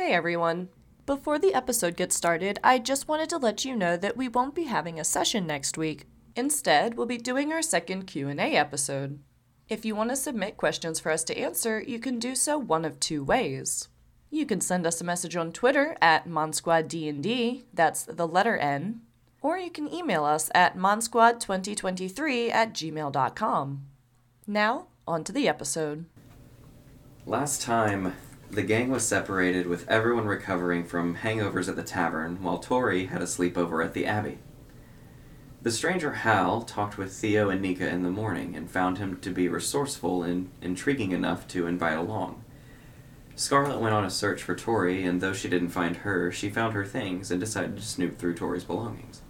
Hey everyone. Before the episode gets started, I just wanted to let you know that we won't be having a session next week. Instead, we'll be doing our second Q&A episode. If you want to submit questions for us to answer, you can do so one of two ways. You can send us a message on Twitter at MonSquadDND, that's the letter N, or you can email us at monsquad2023 at gmail.com. Now, on to the episode. Last time, the gang was separated with everyone recovering from hangovers at the tavern, while Torri had a sleepover at the Abbey. The stranger Hal talked with Theo and Nika in the morning and found him to be resourceful and intriguing enough to invite along. Scarlet went on a search for Torri, and though she didn't find her, she found her things and decided to snoop through Torri's belongings.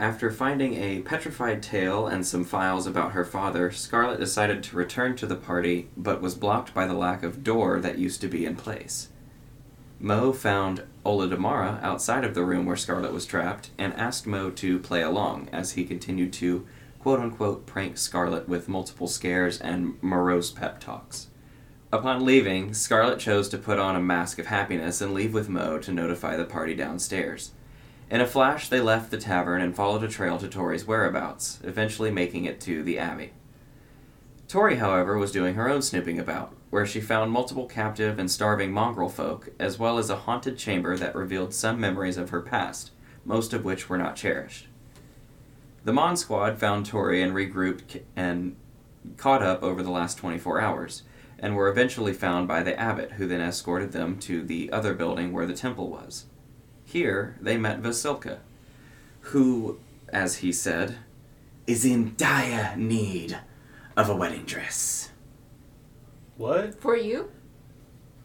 After finding a petrified tale and some files about her father, Scarlet decided to return to the party, but was blocked by the lack of door that used to be in place. Mo found Ola Damara outside of the room where Scarlet was trapped and asked Mo to play along as he continued to quote unquote prank Scarlet with multiple scares and morose pep talks. Upon leaving, Scarlet chose to put on a mask of happiness and leave with Mo to notify the party downstairs. In a flash, they left the tavern and followed a trail to Torri's whereabouts, eventually making it to the Abbey. Torri, however, was doing her own snooping about, where she found multiple captive and starving mongrel folk, as well as a haunted chamber that revealed some memories of her past, most of which were not cherished. The Mon Squad found Torri and regrouped and caught up over the last 24 hours, and were eventually found by the abbot, who then escorted them to the other building where the temple was. Here, they met Vasilka, who, as he said, is in dire need of a wedding dress. What? For you?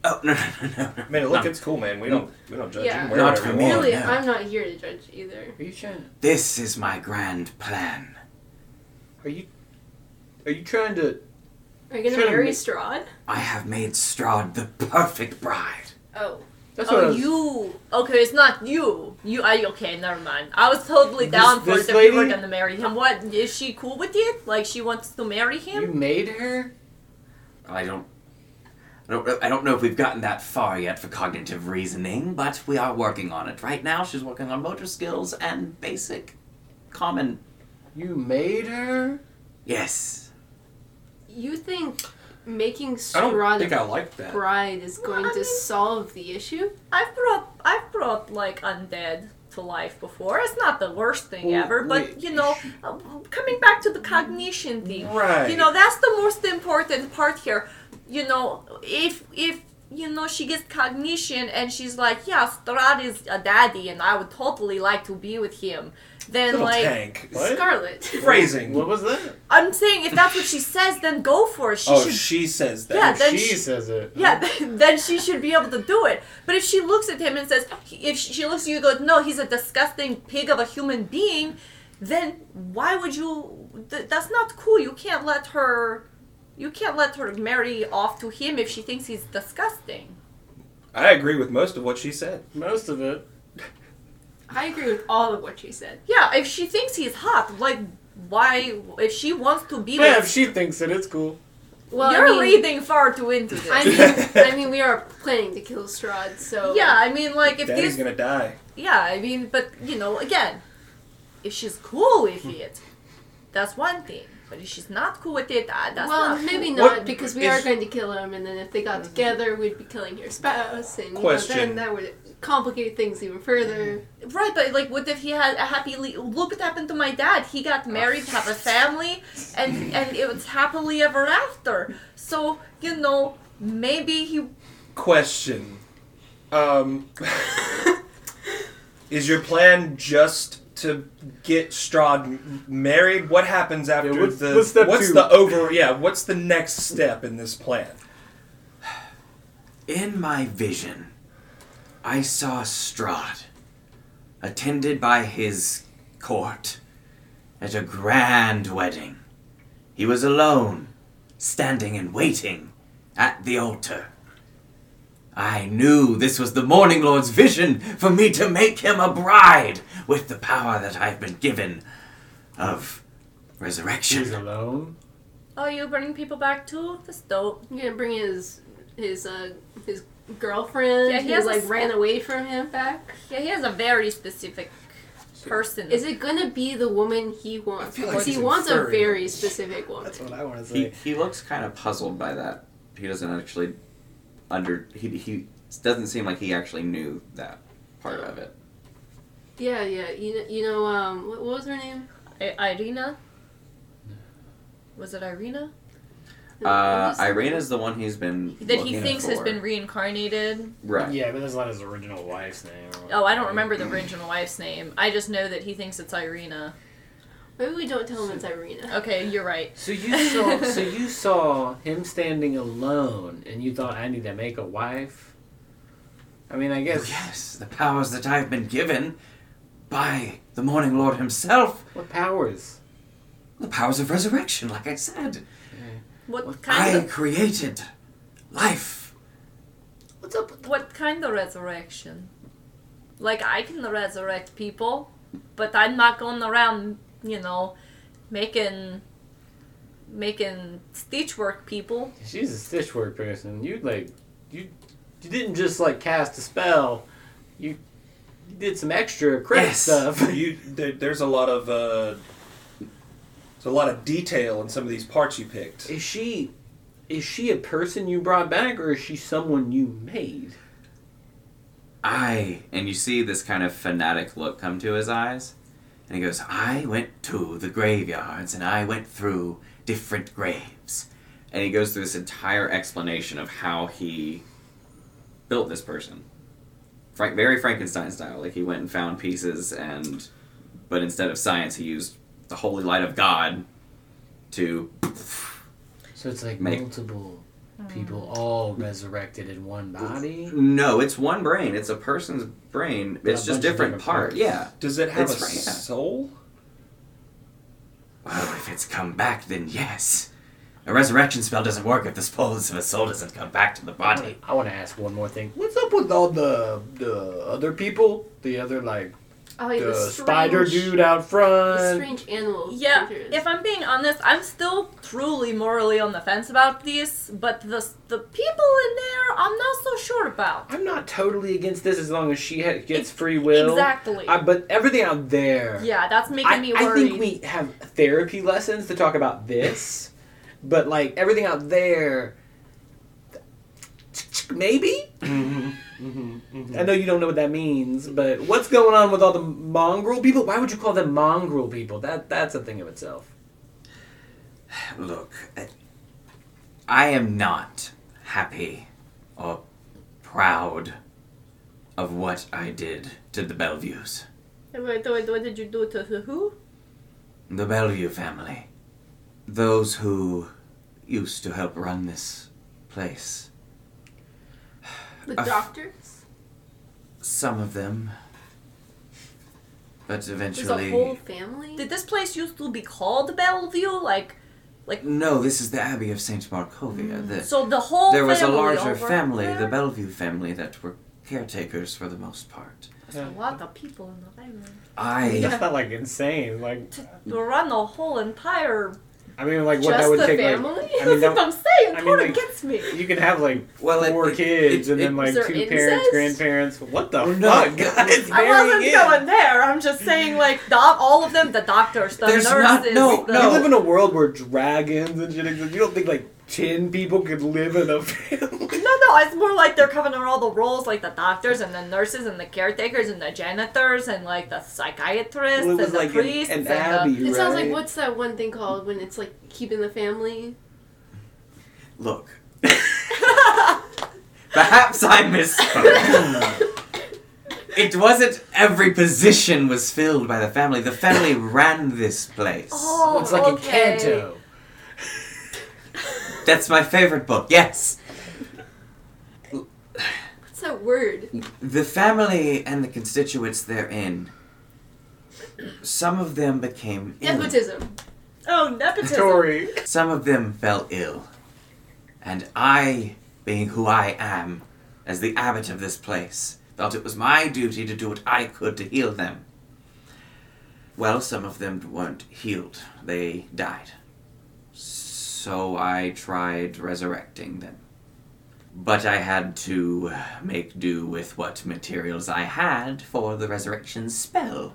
Oh no no no no! no. Man, look, No. it's cool, man. We don't we don't judge Yeah. you. Wear Not for me. really, no. I'm not here to judge either. Are you trying? This is my grand plan. Are you? Are you trying to? Are you gonna Shouldn't marry be- Strahd? I have made Strahd the perfect bride. Oh. That's Oh, was- you. Okay, it's not you. You. I okay. Never mind. I was totally This- down for this it if you were gonna marry him. What is she cool with it? Like she wants to marry him? You made her. I don't. I don't, I don't know if we've gotten that far yet for cognitive reasoning, but we are working on it. Right now, she's working on motor skills and basic common. You made her. Yes. You think making I don't Strahd think I a like that. bride is Well, going I to mean- solve the issue? I've brought. I've brought like undead to life before. It's not the worst thing Well, ever, but wait. you know, uh, coming back to the cognition thing. Right. You know, that's the most important part here. You know, if if you know she gets cognition and she's like, yeah, Strahd is a daddy, and I would totally like to be with him. Then Little like, tank. Scarlet. Phrasing. What was that? I'm saying if that's what she says, then go for it. She oh, should. she says that. Yeah, oh, then she she- says it. yeah, then she should be able to do it. But if she looks at him and says, if she looks at you and goes, no, he's a disgusting pig of a human being, then why would you? Th- that's not cool. You can't let her. You can't let her marry off to him if she thinks he's disgusting. I agree with most of what she said. Most of it. I agree with all of what she said. Yeah, if she thinks he's hot, like why? If she wants to be Yeah, if she thinks it, it's cool. Well, you're I mean, reading far too into this. I mean, I mean, we are planning to kill Strahd, so yeah, I mean, like if Daddy's this gonna die. Yeah, I mean, but you know, again, if she's cool with it, that's one thing. But if she's not cool with it, uh, that's well, not maybe cool. not What because we is- are going to kill him, and then if they got together, we'd be killing your spouse, and you know, then that would complicate things even further. Right, but like, what if he had a happy? Le- Look what happened to my dad. He got married, have a family, and and it was happily ever after. So you know, maybe he. Question. Um, is your plan just to get Strahd married? What happens after Yeah, what's- the? what's step what's two? the over? Yeah, what's the next step in this plan? In my vision, I saw Strahd, attended by his court, at a grand wedding. He was alone, standing and waiting at the altar. I knew this was the Morning Lord's vision for me to make him a bride with the power that I've been given of resurrection. She's resurrection. Oh, you bring people back too? That's dope. You're gonna bring his his uh his girlfriend Yeah, he who has like s- ran away from him back? Yeah, he has a very specific person. Is it gonna be the woman he wants? feel like Because he he's wants a very specific woman. That's what I want to He say. he looks kind of puzzled by that. He doesn't actually under he he doesn't seem like he actually knew that part of it. Yeah, yeah. You know, you know. Um, what, what was her name? I- Ireena? Was it Ireena? No, Uh, what was- the one he's been That he looking thinks has been reincarnated. right. Yeah, but that's not his original wife's name. Oh, I don't remember the original wife's name. I just know that he thinks it's Ireena. Maybe we don't tell him it's Ireena. Okay, you're right. So you saw, so you saw him standing alone, and you thought I need to make a wife. I mean, I guess. Yes, the powers that I've been given by the Morning Lord himself. What powers? The powers of resurrection, like I said. What kind I of created life. What's up what kind of resurrection? Like I can resurrect people, but I'm not going around, you know, making making stitchwork people. She's a stitchwork person. You like, you, you didn't just like cast a spell. You, you did some extra credit Yes. stuff. You there, there's a lot of uh, there's a lot of detail in some of these parts you picked. Is she, is she a person you brought back, or is she someone you made? I, and you see this kind of fanatic look come to his eyes. And he goes, I went to the graveyards and I went through different graves. And he goes through this entire explanation of how he built this person. Frank, very Frankenstein style. Like he went and found pieces, and but instead of science, he used the holy light of God to. So it's like Make- multiple people all resurrected in one body. No, it's one brain. It's a person's brain. It's a just bunch different different part. parts. Yeah. Does it have It's a right, soul? Well, if it's come back, then yes. A resurrection spell doesn't work if the souls of a soul doesn't come back to the body. I want to ask one more thing. What's up with all the the other people? The other like Oh, yeah, the, the spider dude out front. The front. strange animal. Yeah, creatures. if I'm being honest, I'm still truly morally on the fence about these, but the the people in there, I'm not so sure about. I'm not totally against this as long as she ha- gets Ex- free will. Exactly. I, but everything out there. yeah, that's making I, me I think we have therapy lessons to talk about this, but like everything out there, maybe. Mm-hmm. Mm-hmm, mm-hmm. I know you don't know what that means, but what's going on with all the mongrel people? Why would you call them mongrel people? That that's a thing of itself. Look, I am not happy or proud of what I did to the Belviews. Wait, wait, what did you do to the who? The Belview family. Those who used to help run this place. The doctors. Some of them. But eventually. There's a whole family. Did this place used to be called Belview? Like, Like, No, this is the Abbey of St. Markovia. Mm. The, so the whole there was a larger over family, the? Belview family, that were caretakers for the most part. There's a lot of people in the island. I. That's not like insane. Like To run the whole entire. I mean, like what Just that would the take. family? Like, I That's mean, what that, I'm saying. I mean, Totally like- gets me. you can have like Well, four it- kids it- and then like Is there two parents, grandparents. What the No, fuck, no, guys? I wasn't in. going there. I'm just saying, like, the, all of them, the doctors, the There's nurses. not- no, the, You live in a world where dragons and shit exist. You don't think like ten people could live in a family? No, no, it's more like they're covering all the roles, like the doctors and the nurses and the caretakers and the janitors and like the psychiatrists Well, and the like an, priests an and the. abbey, It sounds like what's that one thing called when it's like keeping the family? Look. Perhaps I misspoke. it wasn't every position was filled by the family. The family ran this place. Oh, It's like okay. a canto. That's my favorite book, yes. What's that word? The family and the constituents therein, some of them became ill. Nepotism. Oh, nepotism. Story. Some of them fell ill. And I, being who I am, as the abbot of this place, felt it was my duty to do what I could to heal them. Well, some of them weren't healed, they died. So I tried resurrecting them. but I had to make do with what materials I had for the resurrection spell.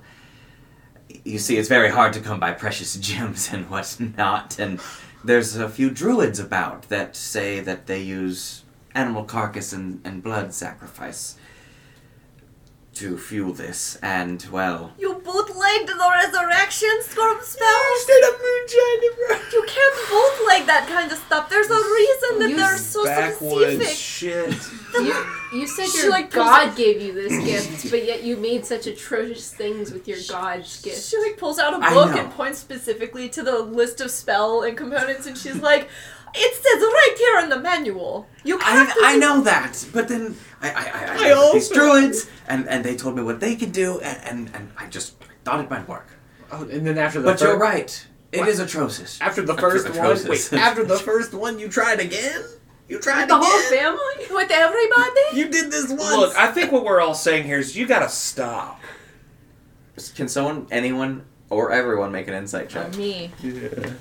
You see, it's very hard to come by precious gems and whatnot, and there's a few druids about that say that they use animal carcass and, and blood sacrifice to fuel this, and well, You bootlegged the resurrection storm spell? Straight up moonshine, bro. You can't bootleg that kind of stuff. There's a reason that You they're so Backwoods specific. shit. You, you said She, your like, pulls god gave you this gift, but yet you made such atrocious things with your god's gift. She like pulls out a book and points specifically to the list of spell and components, and she's like, "It says right here in the manual. You have to." I, I do- know that, but then I I, I, I, I met these druids, and, and they told me what they could do, and, and, and I just thought it might work. Oh, and then after the But you're right, it What? is atrocious. After the Atro- first one, atrocious. wait. After the first one, you tried again. You tried The again. whole family? with everybody. You did this once. Look, I think what we're all saying here is you gotta stop. Can someone, anyone, or everyone make an insight check? me. yeah.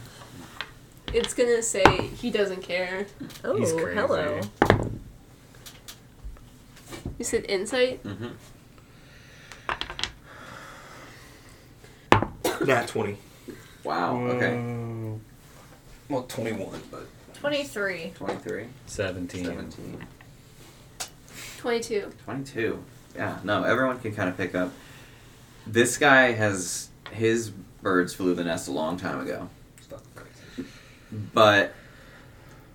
It's gonna say he doesn't care. Oh, He's crazy. hello. You said insight? Mm-hmm. Nat 20. Wow. Okay. Mm, Well, 21, but. Twenty-three. Twenty-three. 17. 17. 22. 22. Yeah, no, everyone can kind of pick up. This guy has. His birds flew the nest a long time ago. Stop crazy. But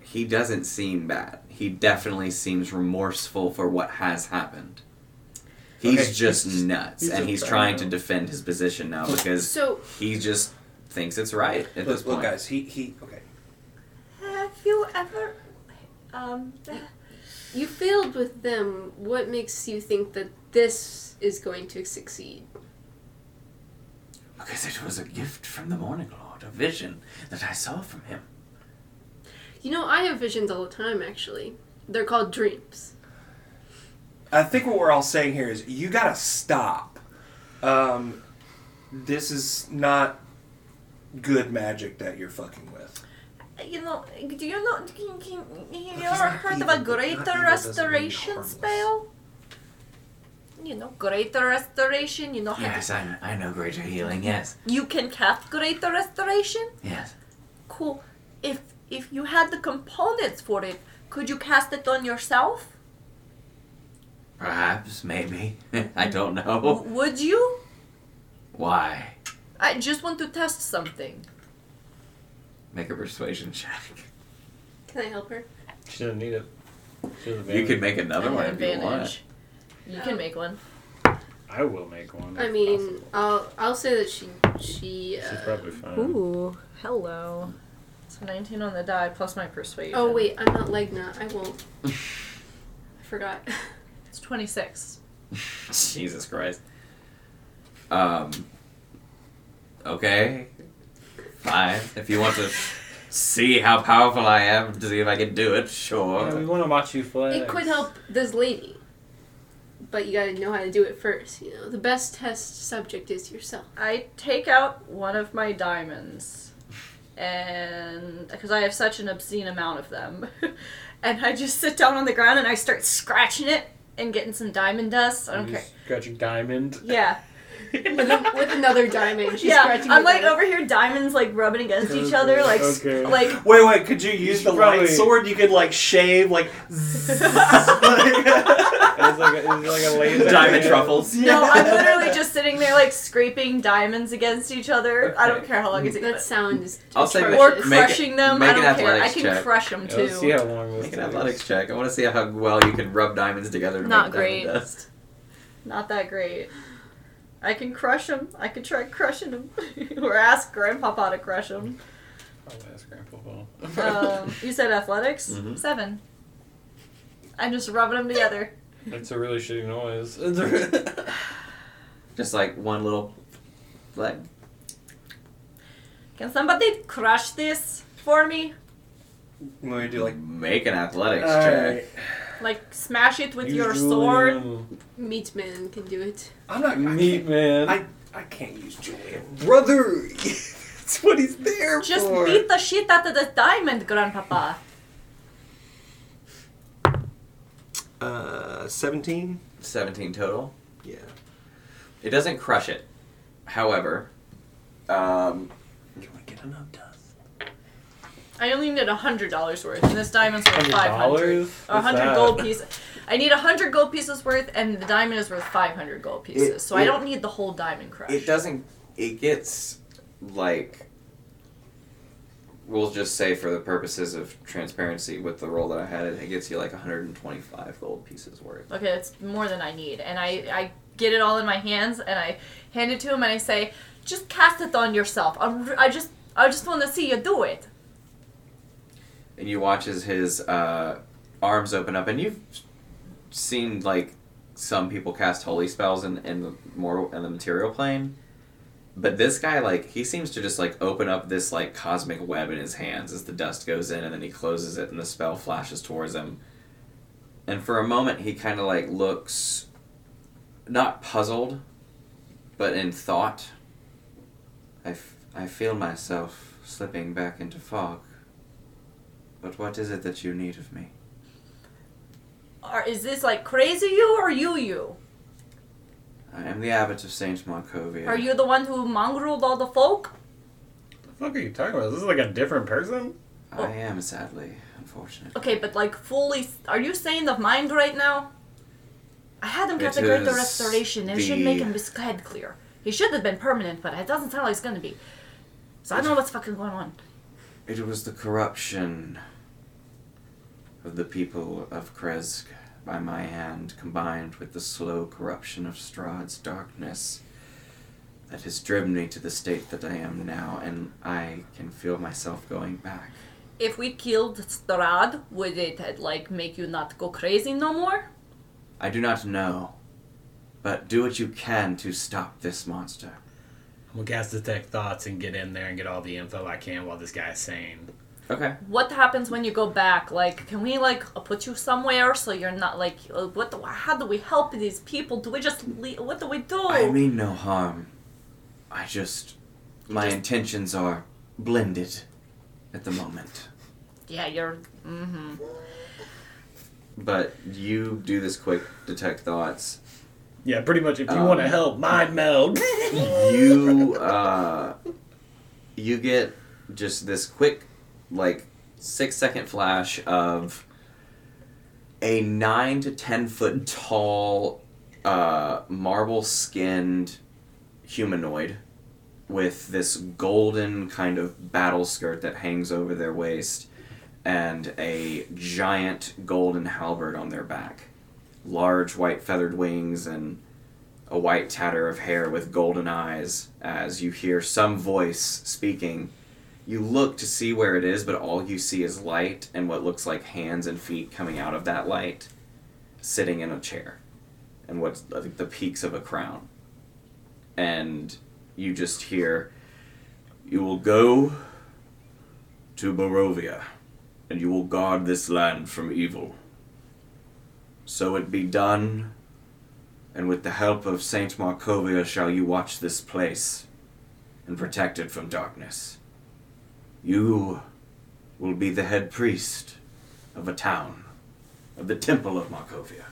he doesn't seem bad. He definitely seems remorseful for what has happened. He's Okay, just he's- nuts, he's and a he's trying to defend his position now because So, he just thinks it's right at this Look, look, guys, he, he, okay. Have you ever, um, you failed with them. What makes you think that this is going to succeed? Because it was a gift from the Morning Lord, a vision that I saw from him. You know, I have visions all the time, actually. They're called dreams. I think what we're all saying here is you gotta stop. Um, this is not good magic that you're fucking with. you know, do you know? Can, can, you he's ever heard evil, of a greater not evil restoration harmless. spell? You know, greater restoration. You know how Yes, I, I know greater healing, yes. you can cast greater restoration. Yes. Cool. If if you had the components for it, could you cast it on yourself? Perhaps, maybe. I don't W- know. would you? Why? I just want to test something. Make a persuasion check. Can I help her? She doesn't need it. She doesn't You could make another I one have if you want. advantage. You can make one. I will make one. I if mean, possible. I'll I'll say that she she. she's Uh, probably fine. Ooh, hello. So 19 on the die plus my persuasion. oh wait, I'm not Legna. I won't. I forgot. It's 26. Jesus Christ. Um. Okay. Fine. If you want to see how powerful I am to see if I can do it, Yeah, we sure. want to watch you flex. It could help this lady, but you gotta know how to do it first. You know, the best test subject is yourself. I take out one of my diamonds, and because I have such an obscene amount of them, and I just sit down on the ground and I start scratching it and getting some diamond dust. I don't You care. Scratching diamond. Yeah, With, a, with another diamond, she's yeah. scratching I'm like over here, diamonds like rubbing against each other, like Okay. like. Wait, wait, could you use should the probably- light sword? You could, like, shave, like. It's like a, it's like a laser. Diamond truffles. No, I'm literally just sitting there like scraping diamonds against each other. I don't care how long it takes. that sound is I'll say atrocious. or Make it- crushing them. make I don't care. I can check. crush them too. let's see how long this Make an takes. athletics check. I want to see how well you can rub diamonds together to Not make great. diamond dust. Not that great. I can crush them. I can try crushing them. or ask Grandpapa to crush them. I'll ask Grandpa Paul. Um, you said athletics? Mhm. Seven. I'm just rubbing them together. It's a really shitty noise. Just like one little leg. Can somebody crush this for me? When we do, like. Make an athletics Alright. check. Like smash it with Use your Julian. sword? Meat man can do it. I'm not. I Meat can't, man. I, I can't use Julian. Brother! That's what he's there for. Just for. beat the shit out of the diamond, Grandpapa. Uh, 17? 17 total. Yeah. It doesn't crush it. However, um, You want to get enough dust? I only need a hundred dollars worth, and this diamond's worth five hundred. $100? A hundred gold that? pieces. I need a hundred gold pieces worth, and the diamond is worth five hundred gold pieces. It- so I don't need the whole diamond crush. it doesn't. It gets like. We'll just say for the purposes of transparency with the roll that I had, it gets you like 125 gold pieces worth. Okay, it's more than I need, and I I get it all in my hands, and I hand it to him, and I say, "Just cast it on yourself. I'm, I just I just want to see you do it." And you watch as his uh, arms open up, and you've seen like some people cast holy spells in, in the mortal in the material plane, but this guy like he seems to just like open up this like cosmic web in his hands as the dust goes in, and then he closes it, and the spell flashes towards him, and for a moment he kind of like looks not puzzled, but in thought. I, f- I feel myself slipping back into fog. But what is it that you need of me? Or is this like crazy you or you you? I am the abbot of Saint Markovia. Are you the one who mongreled all the folk? the fuck are you talking about? This is this like a different person? I oh. am sadly, unfortunately. Okay, but like fully, are you saying of mind right now? I had him get the greater is restoration. It should make him his head clear. He should have been permanent, but it doesn't sound like it's gonna be. So I don't know what's fucking going on. It was the corruption of the people of Krezk by my hand, combined with the slow corruption of Strahd's darkness, that has driven me to the state that I am now, and I can feel myself going back. If we killed Strahd, would it uh, like make you not go crazy no more? I do not know, but do what you can to stop this monster. I'm gonna cast detect thoughts and get in there and get all the info I can while this guy's sane. Okay. What happens when you go back? Like, can we like uh, put you somewhere so you're not like, uh, what? The, how do we help these people? Do we just leave? What do we do? I mean no harm. I just. My Just- intentions are blended at the moment. yeah, you're. Mm-hmm. But you do this quick detect thoughts. Yeah, pretty much. If you Um, want to help, mind meld. You uh you get just this quick like six second flash of a nine to ten foot tall uh marble skinned humanoid with this golden kind of battle skirt that hangs over their waist and a giant golden halberd on their back. Large white feathered wings and a white tatter of hair with golden eyes as you hear some voice speaking. You look to see where it is, but all you see is light and what looks like hands and feet coming out of that light, sitting in a chair, and what's I think the peaks of a crown. And you just hear, You will go to Barovia, and you will guard this land from evil. So it be done and with the help of Saint Markovia shall you watch this place and protect it from darkness. You will be the head priest of a town, of the Temple of Markovia.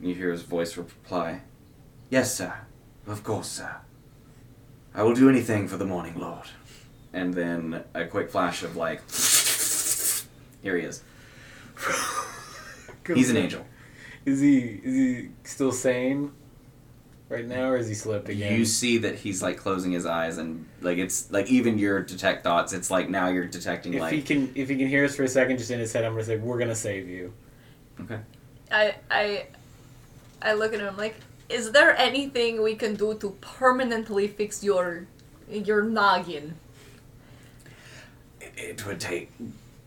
You hear his voice reply, Yes, sir. Of course, sir. I will do anything for the Morning Lord. And then a quick flash of like, here he is. He's an angel. Is he is he still sane right now, or is he slipped again? You see that he's like closing his eyes and like it's like even your detect thoughts. It's like now you're detecting if like he can if he can hear us for a second, just in his head, I'm gonna say we're gonna save you. okay. I I I look at him like, is there anything we can do to permanently fix your your noggin? It, it would take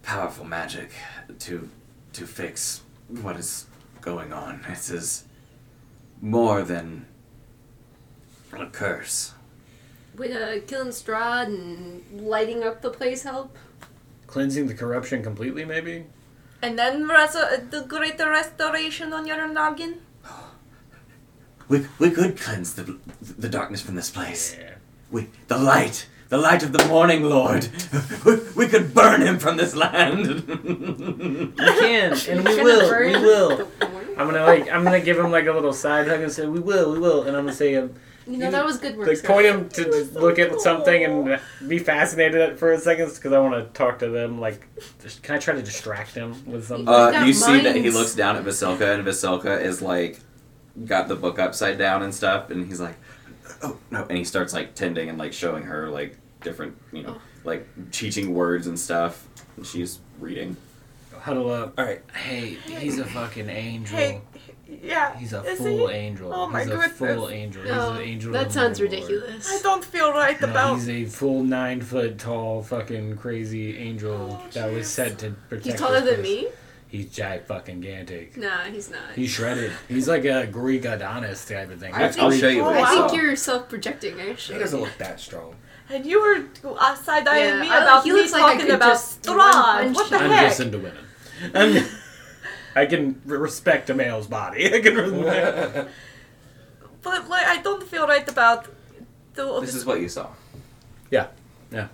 powerful magic to to fix what is going on. It is more than a curse. Would uh, killing Strahd and lighting up the place help? Cleansing the corruption completely, maybe. And then res- the greater restoration on your noggin. We we could cleanse the the darkness from this place. Yeah. We the light The light of the morning, Lord. We we could burn him from this land. You can, and we will. We will. I'm gonna like I'm gonna give him like a little side hug and say we will, we will, and I'm gonna say um, You know that was good work. like sir. point him to just look at something and be fascinated at for a second because I want to talk to them. Like, can I try to distract him with something? Uh, got you see that he looks down at Vasilka, and Vasilka is like, got the book upside down and stuff, and he's like, oh no, and he starts like tending and like showing her like different, you know, like teaching words and stuff, and she's reading. Huddle up. All right. Hey, he's a fucking angel. Hey, yeah. He's a is full he? angel. Oh my he's a goodness. full angel. No, he's an oh, angel. that of the sounds Lord. ridiculous. I don't feel right No, about. he's a full nine foot tall fucking crazy angel Oh, that was jeez. set to protect. He's taller than me. He's giant fucking gigantic. Nah, he's not. He's shredded. He's like a Greek Adonis type of thing. I- That's I'll show you what Oh, I wow. think you're self-projecting. Actually, he doesn't look that strong. And you were side eyeing Yeah, me I- about he me looks like talking could about just one Strahd. punch What the him. I'm heck? just into women. I'm, I can respect a male's body. I can respect. But like, I don't feel right about the. This is what you saw. Yeah, yeah.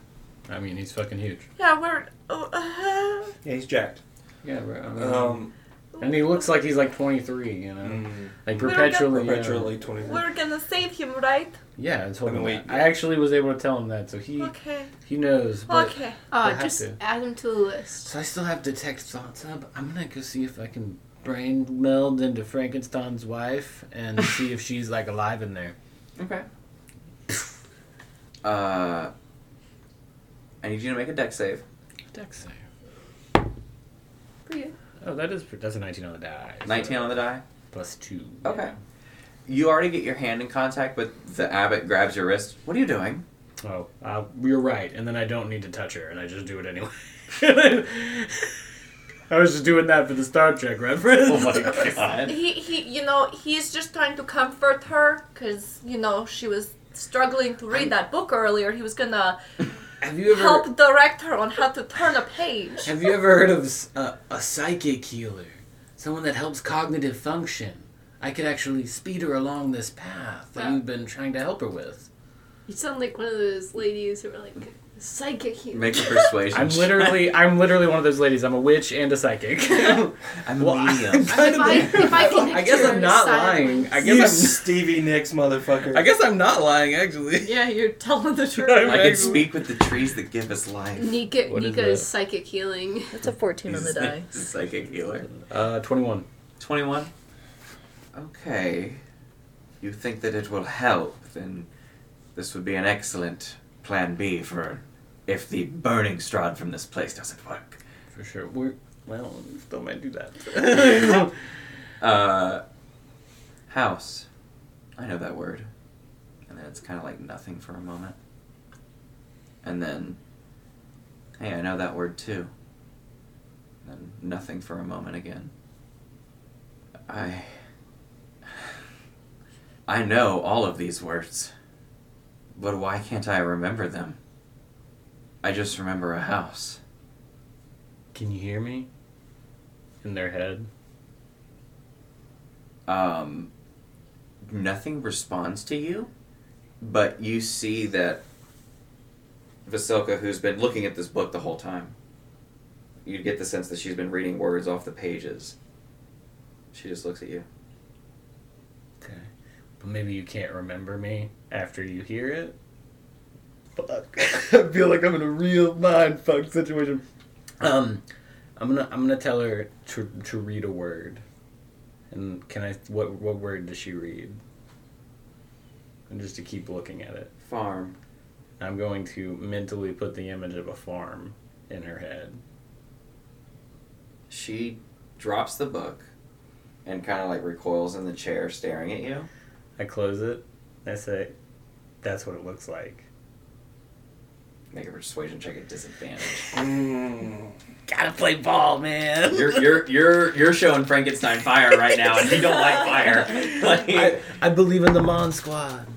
I mean, he's fucking huge. yeah, we're. Uh, uh, Yeah, he's jacked. Yeah, bro. I mean, Um, and he looks like he's like 23. You know, mm, like We're perpetually. yeah. perpetually 24. we're gonna save him, right? Yeah, I told I mean, him we- that. I actually was able to tell him that, so he Okay. he knows. But, Okay. uh, just to. add him to the list. So I still have detect thoughts up. I'm gonna go see if I can brain meld into Frankenstein's wife and see if she's like alive in there. Okay. Uh, I need you to make a Dex save. Dex save. Pretty good. Oh, that is that's a 19 on the die. so 19 on the die. plus two. Okay. You already get your hand in contact with the abbot. Grabs your wrist. What are you doing? Oh, uh, you're right. And then I don't need to touch her, and I just do it anyway. I was just doing that for the Star Trek reference. Oh my god. He he. You know, he's just trying to comfort her because you know she was struggling to read that book earlier. He was gonna Have you ever help direct her on how to turn a page. Have you ever heard of s- uh, a psychic healer? Someone that helps cognitive function. I could actually speed her along this path that Yeah. you've been trying to help her with. You sound like one of those ladies who are like psychic healer. Make a persuasion. I'm literally, I'm literally one of those ladies. I'm a witch and a psychic. I'm a Well, I- medium. kind If I- if I connect I guess I'm not lying. I You guess Stevie Nicks motherfucker. I'm. Guess I'm not lying actually. Yeah, you're telling the truth. I'm I can speak with the trees that give us life. Nika, What is Nika is that? psychic healing. That's a 14 on the He's die. Psychic healer. Uh, 21. 21. Okay. You think that it will help, then this would be an excellent plan B for if the burning Strahd from this place doesn't work. For sure. We're, well, we still might do that. Uh, house. I know that word. And then it's kind of like nothing for a moment. And then, hey, I know that word too. And then nothing for a moment again. I. I know all of these words. But why can't I remember them? I just remember a house. Can you hear me? In their head. um, nothing responds to you, but you see that Vasilka, who's been looking at this book the whole time, you get the sense that she's been reading words off the pages. She just looks at you. Okay. But maybe you can't remember me after you hear it. Fuck. I feel like I'm in a real mind fuck situation. Um, I'm gonna I'm gonna tell her to to read a word. And can I what what word does she read? And just to keep looking at it. Farm. I'm going to mentally put the image of a farm in her head. She drops the book and kind of like recoils in the chair, staring at you. I close it. I say, "That's what it looks like." Make a persuasion check at disadvantage. Mm. Gotta play ball, man. you're you're you're you're showing Frankenstein fire right now, and you don't like fire. Like, I, I believe in the Mon Squad.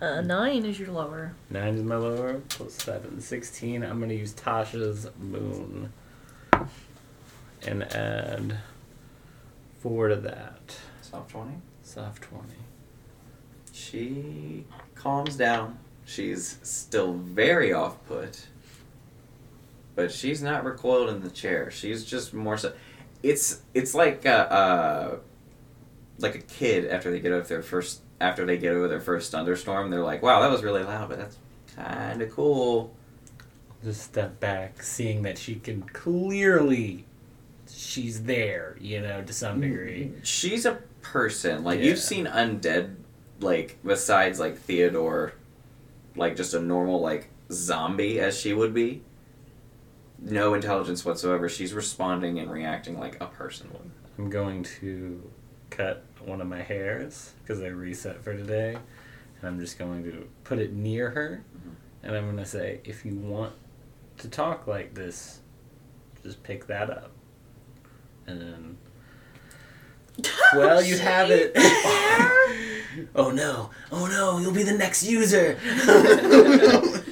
Uh, 9 is your lower. Nine is my lower, plus seven. 16. I'm going to use Tasha's Moon. And add four to that. soft twenty. Soft 20. She calms down She's still very off put. But she's not recoiled in the chair. She's just more so. It's it's like a, uh, like a kid after they get over their first after they get over their first thunderstorm. They're like, "Wow, that was really loud, but that's kind of cool." Just step back, seeing that she can clearly, she's there, you know, to some degree. She's a person. Like Yeah. you've seen undead, like besides like Theodore, like just a normal like zombie as she would be. No intelligence whatsoever. She's responding and reacting like a person would. I'm going to cut one of my hairs because I reset for today, and I'm just going to put it near her, mm-hmm. and I'm going to say, if you want to talk like this, just pick that up, and then. Well, you have it. oh no! Oh no! You'll be the next user.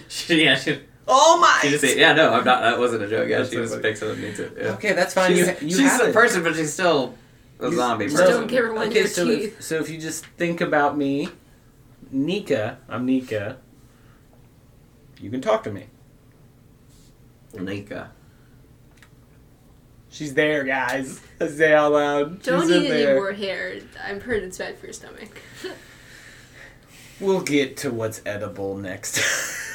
She, yeah, she, oh my! she just say, yeah, no, I'm not. That wasn't a joke. Yeah, That's she so just funny. picks it up and eats it. Yeah. Okay, that's fine. She's, you, you she's have a it. person, but she's still a You- zombie you person. don't give her one of your so teeth. if, so if you just think about me, Nika, I'm Nika. You can talk to me. Nika. She's there, guys. I say out loud. Don't She's in eat any there. more hair. I've heard it's bad for your stomach. We'll get to what's edible next.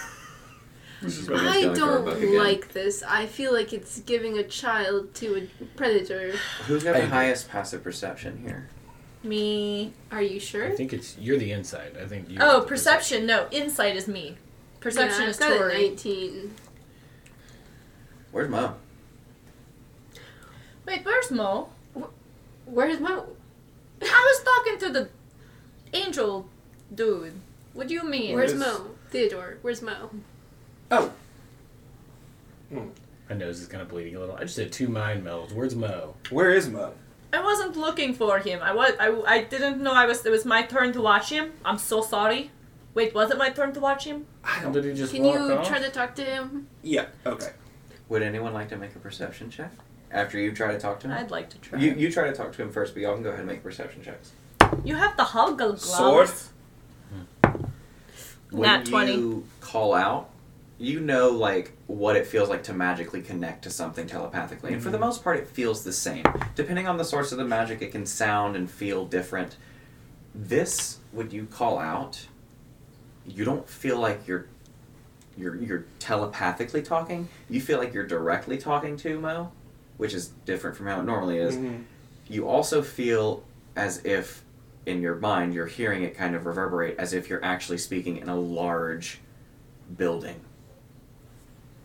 This is what it's I going through our book don't like this. I feel like it's giving a child to a predator. Who's got I the agree. highest passive perception here? Me. Are you sure? I think it's you're the inside. I think you. Oh, perception. No, insight is me. Perception yeah, is I've Torri. 19. Where's Mo? Wait, where's Mo? Where's Mo? I was talking to the angel dude. What do you mean? Where's is- Mo? Theodore, where's Mo? Oh, My nose is kind of bleeding a little. I just did two mind melds. Where's Mo? where is Mo? I wasn't looking for him. I was. I, I didn't know I was. It was my turn to watch him. I'm so sorry. Wait, was it my turn to watch him? I don't. Did he just Can walk you off? try to talk to him? Yeah. Okay. Would anyone like to make a perception check after you try to talk to him? I'd like to try. You you try to talk to him first, but y'all can go ahead and make perception checks. You have the huggle gloves. Sword? Hmm. When Nat 20. you call out, you know like what it feels like to magically connect to something telepathically, and for the mm-hmm. most part, it feels the same. Depending on the source of the magic, it can sound and feel different. This, when you call out, you don't feel like you're you're you're telepathically talking. You feel like you're directly talking to Mo, which is different from how it normally is. Mhm. You also feel as if in your mind you're hearing it kind of reverberate as if you're actually speaking in a large building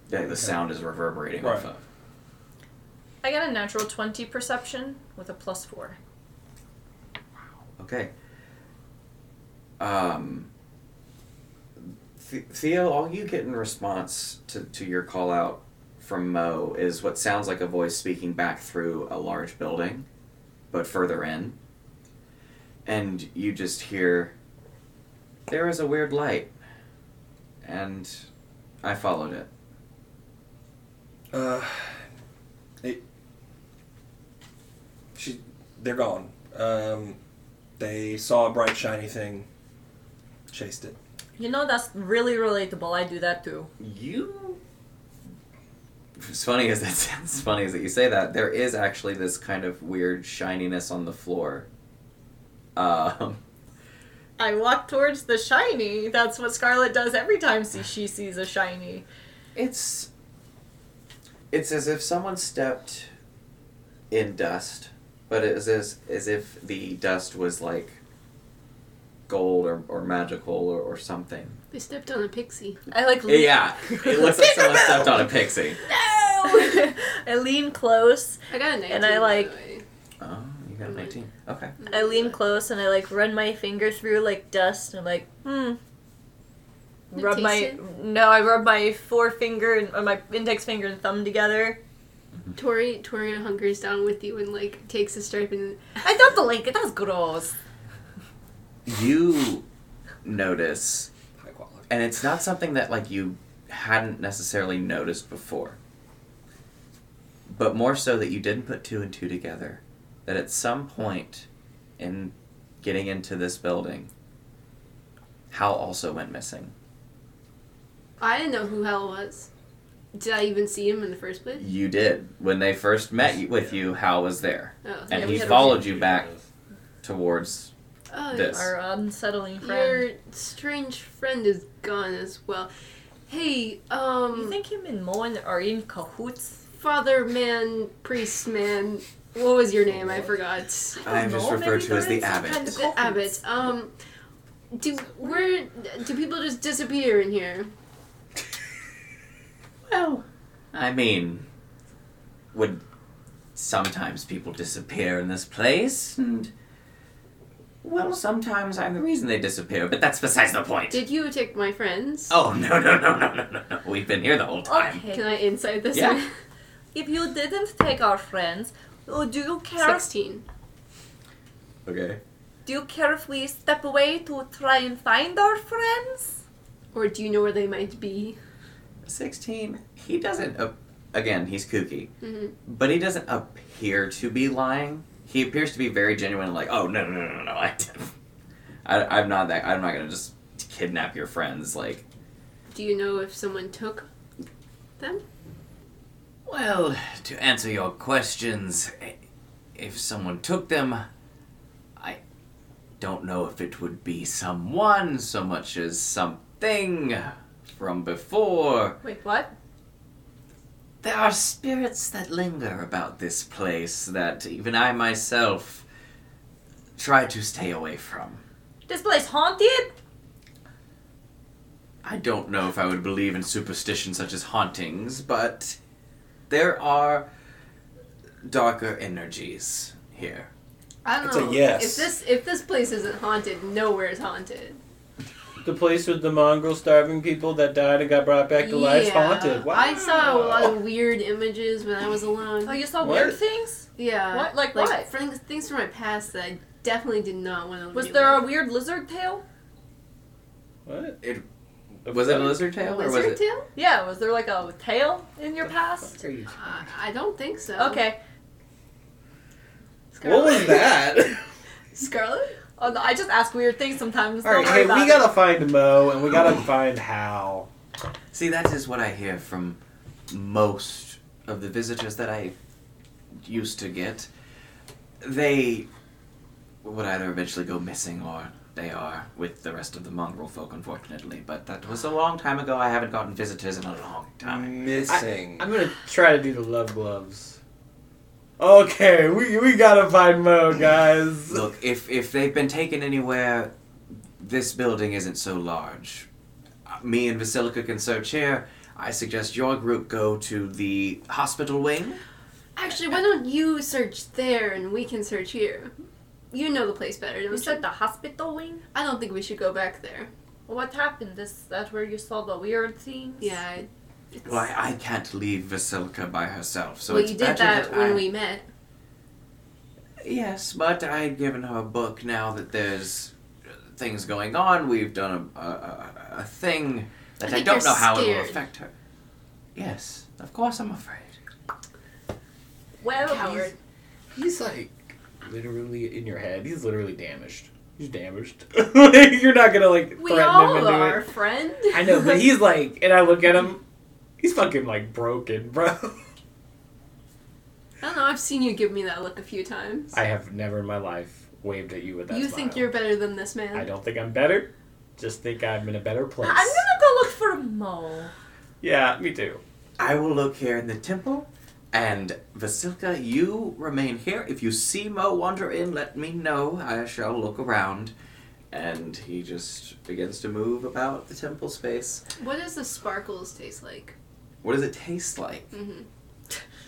that the sound is reverberating off Right. of. I got a natural twenty perception with a plus four. Wow. Okay. Um, Th- Theo, all you get in response to, to your call out from Mo is what sounds like a voice speaking back through a large building, but further in. And you just hear, There is a weird light. And I followed it. Uh, it. She. They're gone. Um, they saw a bright shiny thing. Chased it. You know that's really relatable. I do that too. You. As funny as that sounds funny as that you say that, there is actually this kind of weird shininess on the floor. Um, I walk towards the shiny. That's what Scarlet does every time she, she sees a shiny. it's. It's as if someone stepped in dust, but it is as, as if the dust was like gold or, or magical or, or something. They stepped on a pixie. I like. Yeah, it looks like someone stepped on a pixie. No! I lean close. I got a 19. And I, by like- the way. Oh, you got a 19. Okay. I lean close and I like run my finger through like dust and I'm like, hmm. You Rub my it? no, I rub my forefinger and or my index finger and thumb together. Torri, Torri hunkers down with you and like takes a stripe and I thought the like it. That's gross. You notice High quality. And it's not something that like you hadn't necessarily noticed before but more so that you didn't put two and two together that at some point in getting into this building hal also went missing I didn't know who Hal was. Did I even see him in the first place? You did. When they first met with you, Hal was there. Oh, And yeah, he we had a- followed you back towards. Oh, this. Our unsettling friend. Your strange friend is gone as well. Hey, um, You think him and Moen are in cahoots? Father Man, Priest Man, what was your name? I forgot. I'm just referred to as the abbot. kind of- The Abbot. Um, do where do people just disappear in here? Well, I mean, would sometimes people disappear in this place, and well, sometimes I'm the reason they disappear, but that's besides the point. Did you take my friends? Oh no no no no no no no! We've been here the whole time. Okay. Can I insight this? Yeah. If you didn't take our friends, oh, do you care? Sixteen. Okay. Do you care if we step away to try and find our friends? Or do you know where they might be? Sixteen. He doesn't. Uh, again, he's kooky, hmm but he doesn't appear to be lying. He appears to be very genuine. Like, oh no no no no no! I, I I'm not that. I'm not gonna just kidnap your friends. Like, Do you know if someone took them? Well, to answer your questions, if someone took them, I don't know if it would be someone so much as something from before. Wait, what? There are spirits that linger about this place that even I myself try to stay away from. This place haunted? I don't know if I would believe in superstition such as hauntings, but there are darker energies here. I don't It's a oh, know. yes. If this if this place isn't haunted, nowhere is haunted. The place with the mongrel starving people that died and got brought back to life Yeah. haunted. Wow. I saw a lot of weird images when I was alone. Oh, you saw What? weird things? yeah. What? Like like what? Things, things from my past that I definitely did not want to. Be. Was there a weird lizard tail? What? It was it a lizard tail or was lizard it? tail? Yeah, was there like a tail in your What past? are you? Uh, I don't think so. Okay. What was that? Scarlet? Oh, no, I just ask weird things sometimes. All right, hey, we it. gotta find Mo and we gotta find Hal. See, that is what I hear from most of the visitors that I used to get. They would either eventually go missing or they are with the rest of the mongrel folk, unfortunately. But that was a long time ago. I haven't gotten visitors in a long time. Missing. I'm gonna try to do the love gloves. Okay, we we gotta find Mo, guys. Look, if if they've been taken anywhere, this building isn't so large. Uh, Me and Vasilka can search here. I suggest your group go to the hospital wing. Actually, why don't you search there and we can search here? You know the place better, don't You you? said the hospital wing? I don't think we should go back there. What happened? Is that where you saw the weird things? Yeah. I- It's, Well, I, I can't leave Vasilka by herself, so well, it's you did better that that when I- we met. Yes, but I had given her a book. Now that there's things going on, we've done a, a, a, a thing that I I, don't you're know how it will affect her. Yes, of course I'm afraid. Well, Coward. He's like literally in your head. He's literally damaged. He's damaged. You're not gonna like We threaten all him into are, it. friend. I know, but he's like, and I look at him. He's fucking like broken, bro. I don't know. I've seen you give me that look a few times. I have never in my life waved at you with that. you smile. think you're better than this man? I don't think I'm better. Just think I'm in a better place. I'm gonna go look for Mo. Yeah, me too. I will look here in the temple, and Vasilka, you remain here. If you see Mo wander in, let me know. I shall look around. And he just begins to move about the temple space. What does the sparkles taste like? What does it taste like? hmm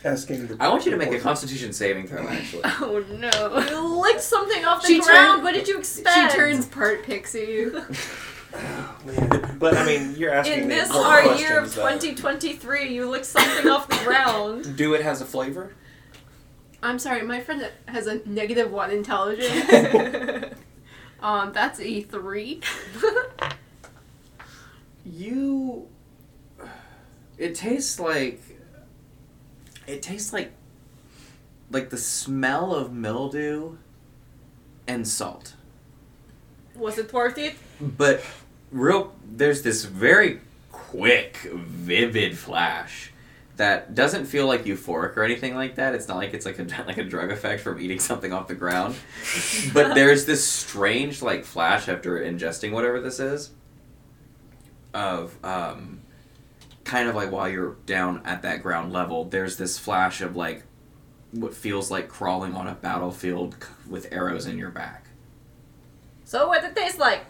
Asking the I want you to make a Constitution saving throw, actually. Oh no. You licked something off the She ground. turned- what did you expect? She turns part pixie. Man, But I mean, you're asking In this important our year of questions, though. 2023, you licked something off the ground. Do it has a flavor? I'm sorry, my friend has a negative one intelligence. um, that's a three. You. It tastes like. It tastes like. Like the smell of mildew and salt. Was it worth it? But real. There's this very quick, vivid flash that doesn't feel like euphoric or anything like that. It's not like it's like a like a drug effect from eating something off the ground. but there's this strange like flash after ingesting whatever this is of um kind of like while you're down at that ground level, there's this flash of like what feels like crawling on a battlefield with arrows in your back. So what it tastes like?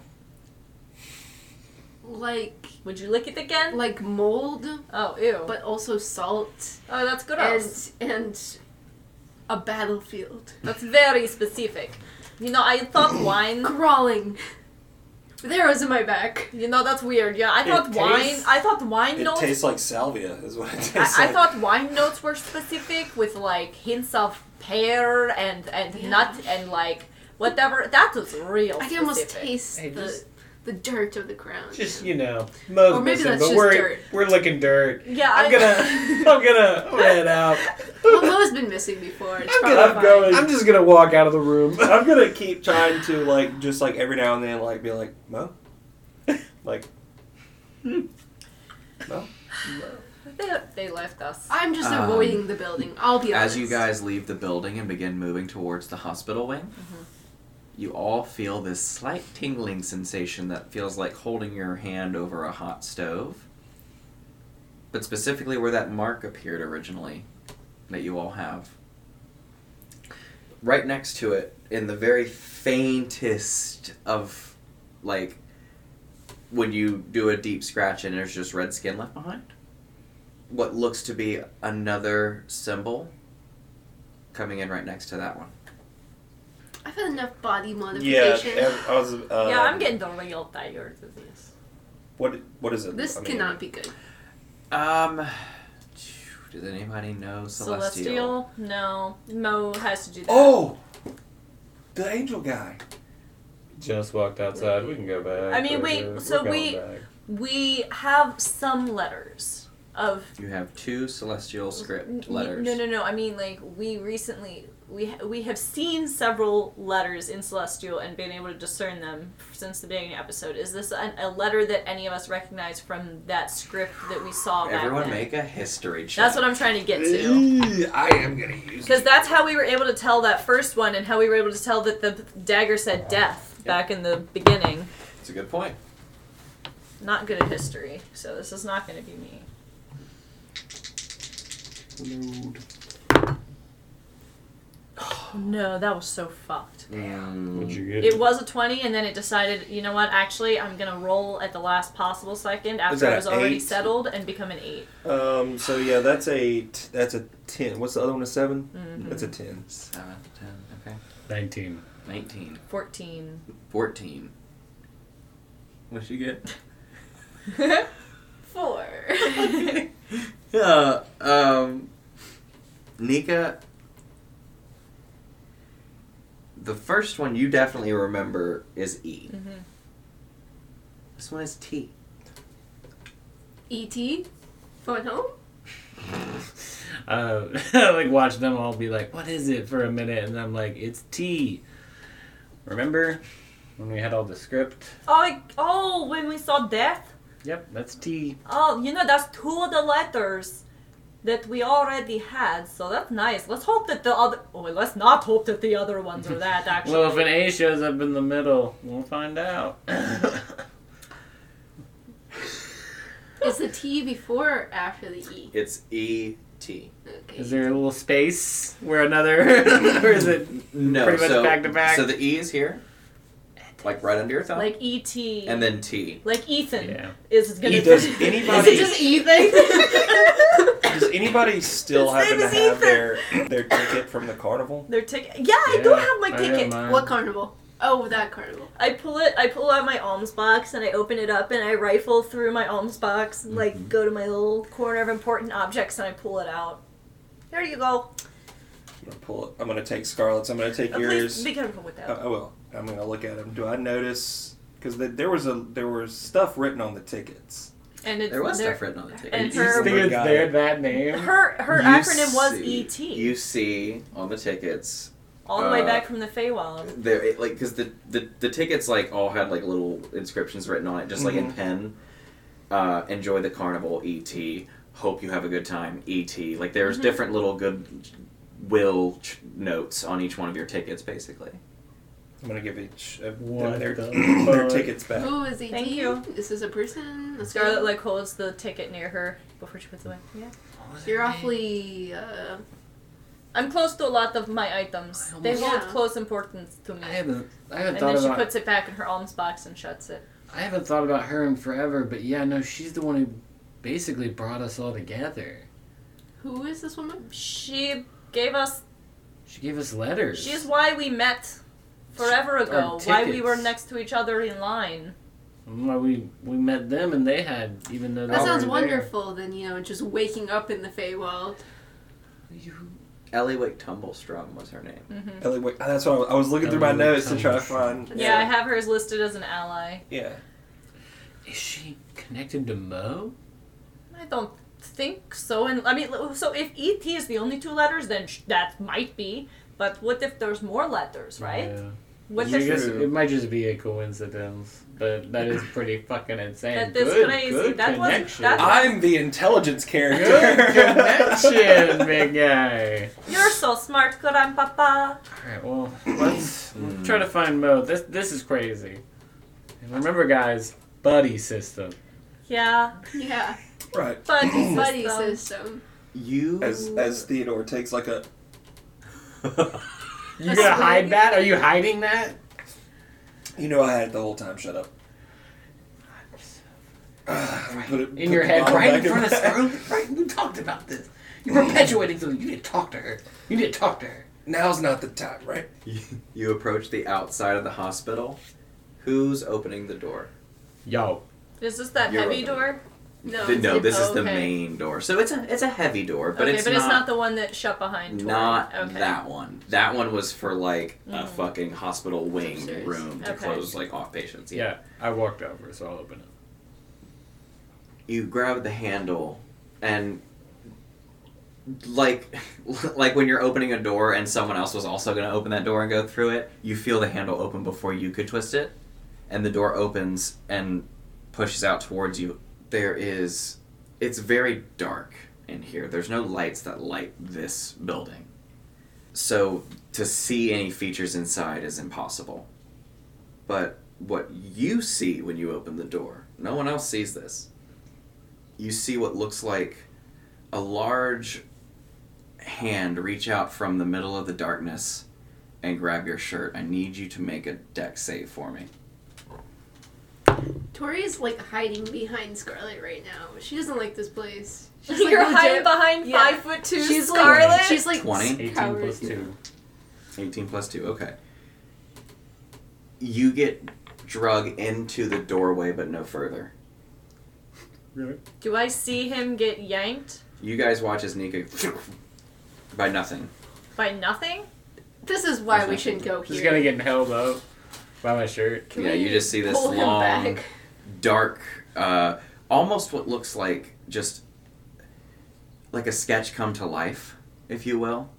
Like Would you lick it again? like mold, Oh, ew. but also salt oh, that's gross. and and a battlefield. That's very specific. You know, I thought wine. Crawling. With arrows in my back. You know, that's weird. Yeah, I It thought wine. I thought wine It notes. tastes like salvia, is what it tastes I, I thought wine notes were specific with like hints of pear and and Yeah. nut and like whatever. That was real. I can almost taste Hey, the just- the dirt of the ground. Just you know, Mo's Or maybe missing, that's but just we're dirt. we're looking dirt. Yeah, I'm I- gonna I'm gonna I'm gonna head out. well, Mo's been missing before. It's I'm gonna I'm going- I'm just gonna walk out of the room. I'm gonna keep trying to like just like every now and then like be like Mo, like Mo. They, they left us. I'm just Um, avoiding the building. I'll be honest. As you guys leave the building and begin moving towards the hospital wing, you all feel this slight tingling sensation that feels like holding your hand over a hot stove. But specifically where that mark appeared originally, that you all have. Right next to it, in the very faintest of, like, when you do a deep scratch and there's just red skin left behind what looks to be another symbol coming in right next to that one. I've had enough body Yeah, modification. ev- I was. Uh, yeah, I'm getting the real tired of this. What What is it? this I mean, cannot be good. Um, does anybody know Celestial? Celestial? No. Mo has to do that. Oh, the angel guy. Just walked outside. We can go back. I mean, We're wait, so We're we- back. We have some letters of You have two Celestial script letters. No, no, no. I mean, like we recently we ha- we have seen several letters in Celestial and been able to discern them since the beginning of the episode. Is this an, a letter that any of us recognize from that script that we saw back Everyone then? make a history check. That's what I'm trying to get to. I am gonna use. Because that's how we were able to tell that first one, and how we were able to tell that the dagger said death back in the beginning. It's a good point. Not good at history, so this is not going to be me. No, that was so fucked. Mm, What'd you get? It was a 20, and then it decided, you know what, actually, I'm going to roll at the last possible second after that it was already eight? settled and become an 8. Um. So yeah, that's a t- that's a ten. What's the other one? A 7 Mhm. That's a ten. Seven, ten, okay. Nineteen. 19, 14. 14. What'd you get? 4. Yeah, um, Nika, the first one you definitely remember is E. Mhm. This one is T. E.T. Phone home? Uh, like watch them all be like, "What is it?" for a minute, and I'm like, "It's T." Remember when we had all the script? Oh, I- oh, when we saw death? Yep, that's T. Oh, you know, that's two of the letters that we already had, so that's nice. Let's hope that the other. Oh, let's not hope that the other ones are that, actually. Well, if an A shows up in the middle, we'll find out. Is the T before or after the E? It's E T. Okay. is there a little space where another, or is it No, pretty much so, back to back? So the E is here, like right under your thumb, like E.T. and then T. Like Ethan Yeah. is it gonna E- be. does Is anybody- it just Ethan? Does anybody still His happen to have Ethan. their their ticket from the carnival? Their ticket. Yeah, I do Yeah, have my I ticket. mine. What carnival? Oh, that carnival. I pull it. I pull out my alms box and I open it up and I rifle through my alms box and like go to my little corner of important objects and I pull it out. There you go. I'm gonna pull it. I'm gonna take Scarlett's. I'm gonna take Uh, yours. please be careful with that. I, I will. I'm gonna look at them. Do I notice? Because the, there was a there was stuff written on the tickets. And it's There was there- stuff written on the ticket. And you her- think it's there that name? Her her You acronym was see- ET. You see on the tickets all the way uh, back from the Feywild. there it, like because the, the the tickets like all had like little inscriptions written on it just like in Mhm. pen uh, enjoy the carnival, E.T. Hope you have a good time, E.T. Like there's Mm-hmm. different little good will ch- notes on each one of your tickets, basically. I'm gonna give each of What their, the their fuck? tickets back. Who is ET? Thank you. This is a person. A Scarlet girl? like holds the ticket near her before she puts it away. Yeah. You're awfully. Uh, I'm close to a lot of my items. I They almost- hold Yeah. close importance to me. I haven't. I haven't and thought then she about. puts it back in her alms box and shuts it. I haven't thought about her in forever, but yeah, no, she's the one who basically brought us all together. who is this woman? She gave us. She gave us letters. She's why we met forever ago. Why we were next to each other in line. Why we we met them and they had even though That sounds weren't there. wonderful. Then you know, just waking up in the Feywild. You, Ellywick Tumblestrum was her name. hmm Ellie, wait, that's what I was, I was looking through my notes to try to find. Yeah. I have hers listed as an ally. Yeah. is she connected to Mo? I don't think so. And I mean, so if ET is the only two letters, then sh- that might be. But what if there's more letters, right? Yeah. What I if guess it might just be a coincidence, but that is pretty fucking insane. That is good, crazy. good That was- connection. that- I'm the intelligence good character. connection, big guy. You're so smart, Grandpapa. All right, well, let's Hmm. try to find Mo. This this is crazy. And remember, guys, buddy system. Yeah, Yeah, right. but buddy system. system. You As as Theodore takes like a. You A gonna hide that? Are you hiding that? You know I had it the whole time. Shut up. Put it- In put your head, right in front of my- Scarlet. Right, we talked about this. You're mm. perpetuating something. You need to talk to her. You need to talk to her. Now's not the time, right? you approach the outside of the hospital. Who's opening the door? Yo, Is this that You're heavy open. door? No, Th- no, this oh, is the okay. main door. So it's a it's a heavy door, but okay, it's but not it's not the one that shut behind. Torri. not okay. that one. That one was for like a Mm. fucking hospital wing Upstairs. room to Okay. close like off patients. yeah, I walked over, so I'll open it. you grab the handle and like like when you're opening a door and someone else was also going to open that door and go through it you feel the handle open before you could twist it and the door opens and pushes out towards you there is it's very dark in here there's no lights that light this building so to see any features inside is impossible but what you see when you open the door no one else sees this you see what looks like a large hand reach out from the middle of the darkness and grab your shirt. I need you to make a Dex save for me. Torri is like hiding behind Scarlet right now. She doesn't like this place. She's, You're like, hiding behind Yeah. five foot two She's Scarlet. like she's like 20? 18 coward. plus 2. 18 plus 2, okay. You get drug into the doorway, but no further. Really? Do I see him get yanked You guys watch as Nika by nothing. by nothing? This is why There's we nothing. shouldn't go Just here. gonna get held up by my shirt. Can yeah, you just see this long, back? dark, uh, almost what looks like just like a sketch come to life, if you will.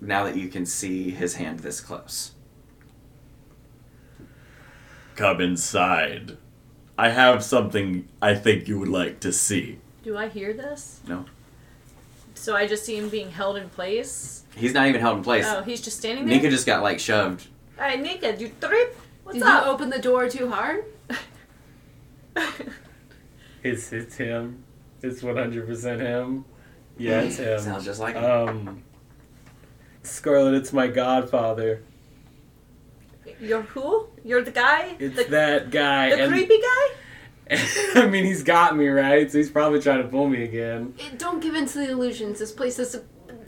Now that you can see his hand this close. Come inside. I have something I think you would like to see. Do I hear this? No. So I just see him being held in place. He's not even held in place. Oh, he's just standing there. Nika just got like shoved. Hey, Nika, you trip? What's Did up? you open the door too hard? It's it's him. It's 100% him. Yeah, it's him. Sounds just like him. Um, Scarlet, it's my godfather. You're who? You're the guy? It's the that guy. the and- creepy guy? I mean, he's got me right, so he's probably trying to pull me again. Eh, Don't give in to the illusions. This place has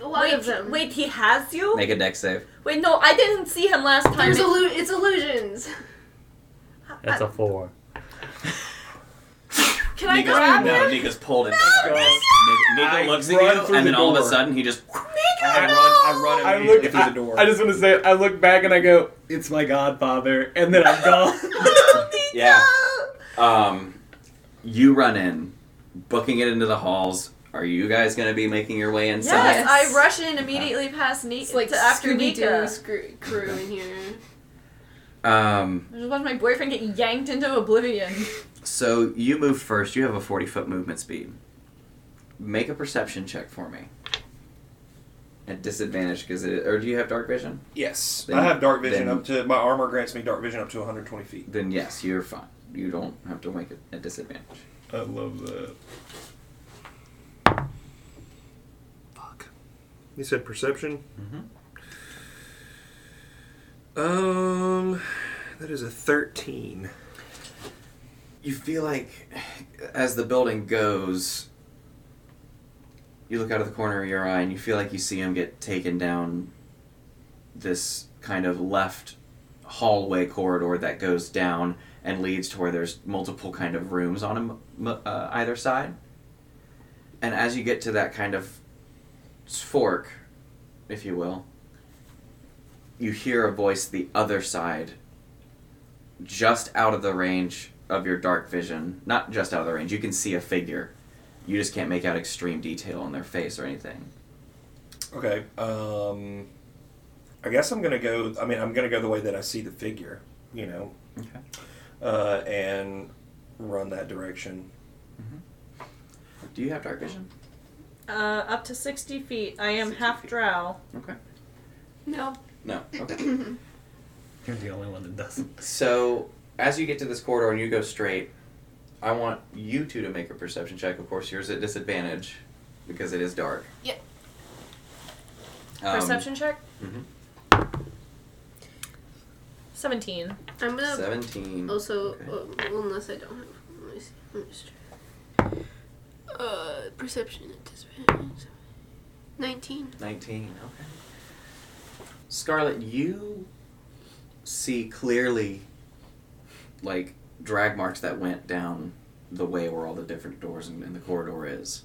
a, a lot Wait, of them. wait, he has you? Make a Dex save. Wait, no, I didn't see him last time. There's It- illu- it's illusions. That's a four. Can I Nika's, grab no, him? Nika's pulled into No. Nika, Nika looks at you, and the then all of a door. sudden he just. I run. I run I immediately look. through the door. I just want to say, I look back and I go, "It's my godfather," and then I'm gone. Yeah. Um, you run in, booking it into the halls. Are you guys going to be making your way inside? Yes, I rush in immediately past Nika It's like to after Scooby Nika. Screw- crew in here. Um, I just watched my boyfriend get yanked into oblivion. So you move first. You have a 40 foot movement speed. Make a perception check for me. At disadvantage, because it. Or do you have dark vision? Yes, Then- I have dark vision then- up to my armor grants me dark vision up to 120 feet. Then yes, you're fine. You don't have to make it a disadvantage. I love that. You said perception. Mm-hmm. Um, that is a 13. You feel like as the building goes, you look out of the corner of your eye and you feel like you see him get taken down this kind of left hallway corridor that goes down and leads to where there's multiple kind of rooms on him uh, either side. And as you get to that kind of fork, if you will, you hear a voice the other side, just out of the range of your dark vision. Not just out of the range, you can see a figure. You just can't make out extreme detail on their face or anything. Okay. Um, I guess I'm gonna go. I mean, I'm gonna go the way that I see the figure. You know, Okay. uh, and run that direction. Do you have dark vision? Uh, up to 60 feet. I am 60 half feet. drow. Okay. No. No. Okay. You're the only one that doesn't. so as you get to this corridor and you go straight, I want you two to make a perception check. Of course, yours at disadvantage because it is dark. Yep. Um, Perception check? mhm. 17. I'm gonna Seventeen. also, Okay. uh, unless I don't have. Let me see. Let me just try. Uh, perception at disadvantage. 19. 19 okay scarlet you see clearly like drag marks that went down the way where all the different doors in, in the corridor is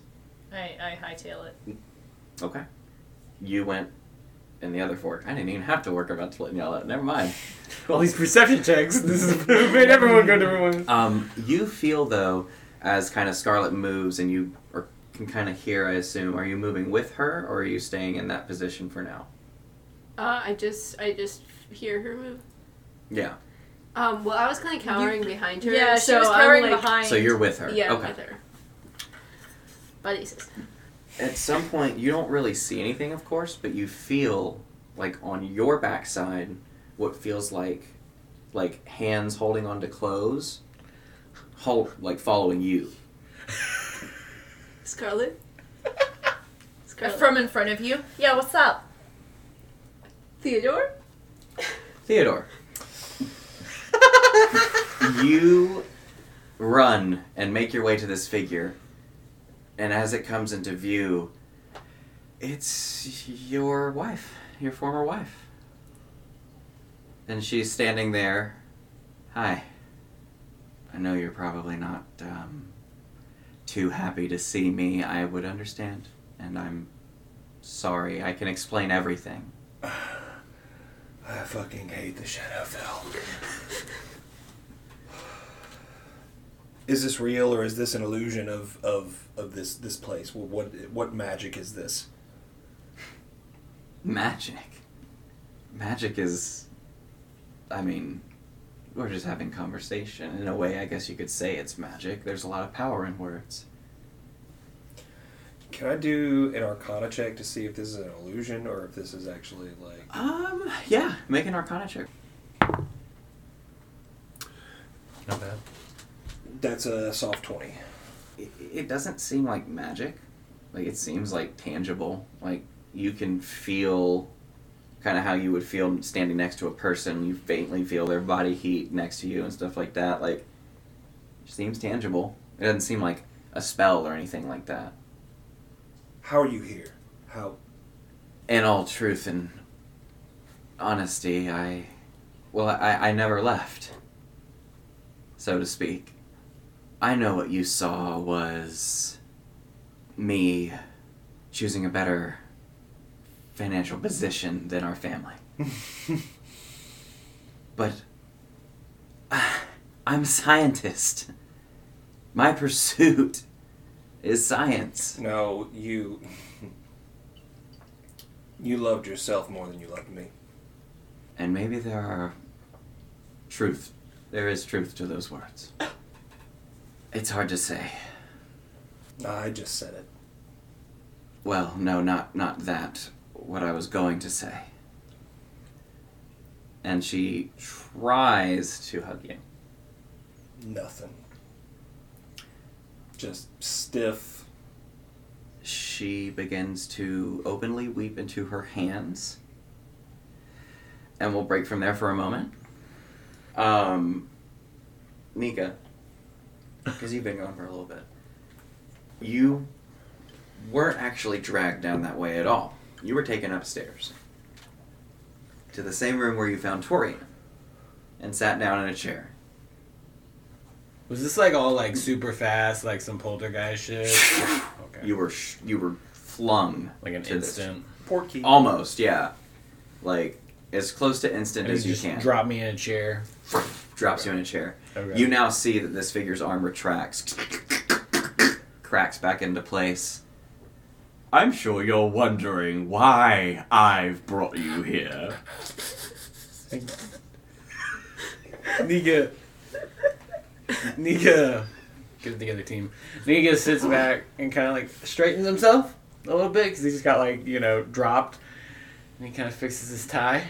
I, I hightail it. okay you went in the other fork i didn't even have to work about to let y'all out never mind All these perception checks. This has made everyone go different ways. um, you feel though as kind of scarlet moves and you or can kind of hear i assume are you moving with her or are you staying in that position for now Uh, I just, I just hear her move. yeah Um, well, I was kind of cowering behind her. Yeah, she so was cowering like, behind. so you're with her Yeah, okay with her. Buddy system. at some point you don't really see anything of course but you feel like on your backside what feels like like hands holding onto clothes hold like following you Scarlet. Scarlet. From in front of you? Yeah, what's up? Theodore. theodore you run and make your way to this figure and as it comes into view it's your wife your former wife and she's standing there hi i know you're probably not um, too happy to see me i would understand and i'm sorry i can explain everything I fucking hate the Shadowfell. is this real or is this an illusion of, of, of this this place? Well, what what magic is this? Magic. Magic is. I mean, we're just having conversation. In a way, I guess you could say it's magic. There's a lot of power in words. Can I do an Arcana check to see if this is an illusion or if this is actually like? Um, yeah, make an arcana check. Not bad. That's a soft twenty. It, it doesn't seem like magic. Like, it seems like tangible. Like, you can feel kind of how you would feel standing next to a person. You faintly feel their body heat next to you and stuff like that. Like, it seems tangible. It doesn't seem like a spell or anything like that. How are you here? How? in all truth and honesty, I. Well, I, I never left, so to speak. I know what you saw was me choosing a better financial position than our family. but I'm a scientist. My pursuit is science. No, you. You loved yourself more than you loved me. And maybe there are truth. There is truth to those words. It's hard to say. I just said it. Well, no, not not that. What I was going to say. And she tries to hug you. Nothing. Just stiff. She begins to openly weep into her hands. And we'll break from there for a moment. Um, Nika, because you've been gone for a little bit, you weren't actually dragged down that way at all. You were taken upstairs to the same room where you found Torri and sat down in a chair. Was this like all like super fast, like some poltergeist shit? Okay. You were sh- you were flung like an to this- instant. Porky. Almost, yeah. Like as close to instant And as you you just can. drop me in a chair. Drops you in a chair. Okay. You now see that this figure's arm retracts, cracks back into place. I'm sure you're wondering why I've brought you here. Nika. Nika. Get the other team. Nika sits back and kind of like straightens himself a little bit because he just got like, you know, dropped. And he kind of fixes his tie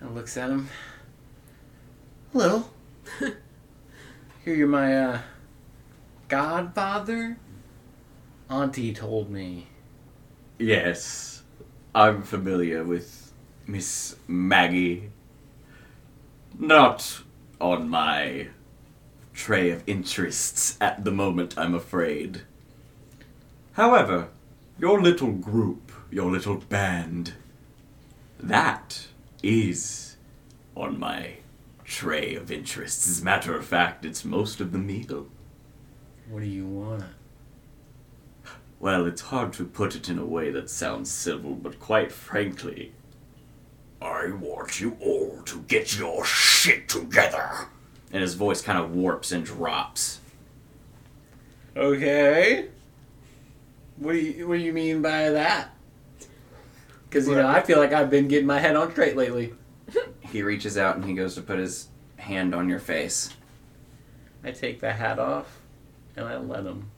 and looks at him. A little. Here, you're my uh, godfather? Auntie told me. Yes, I'm familiar with Miss Maggie. Not on my tray of interests at the moment, I'm afraid. However, your little group, your little band, that is on my tray of interests. As a matter of fact, it's most of the meal. What do you want? Well, it's hard to put it in a way that sounds civil, but quite frankly, I want you all to get your shit together. And his voice kind of warps and drops. Okay. What do you What do you mean by that? Because you know, I feel like I've been getting my head on straight lately. He reaches out and he goes to put his hand on your face. I take the hat off, and I let him.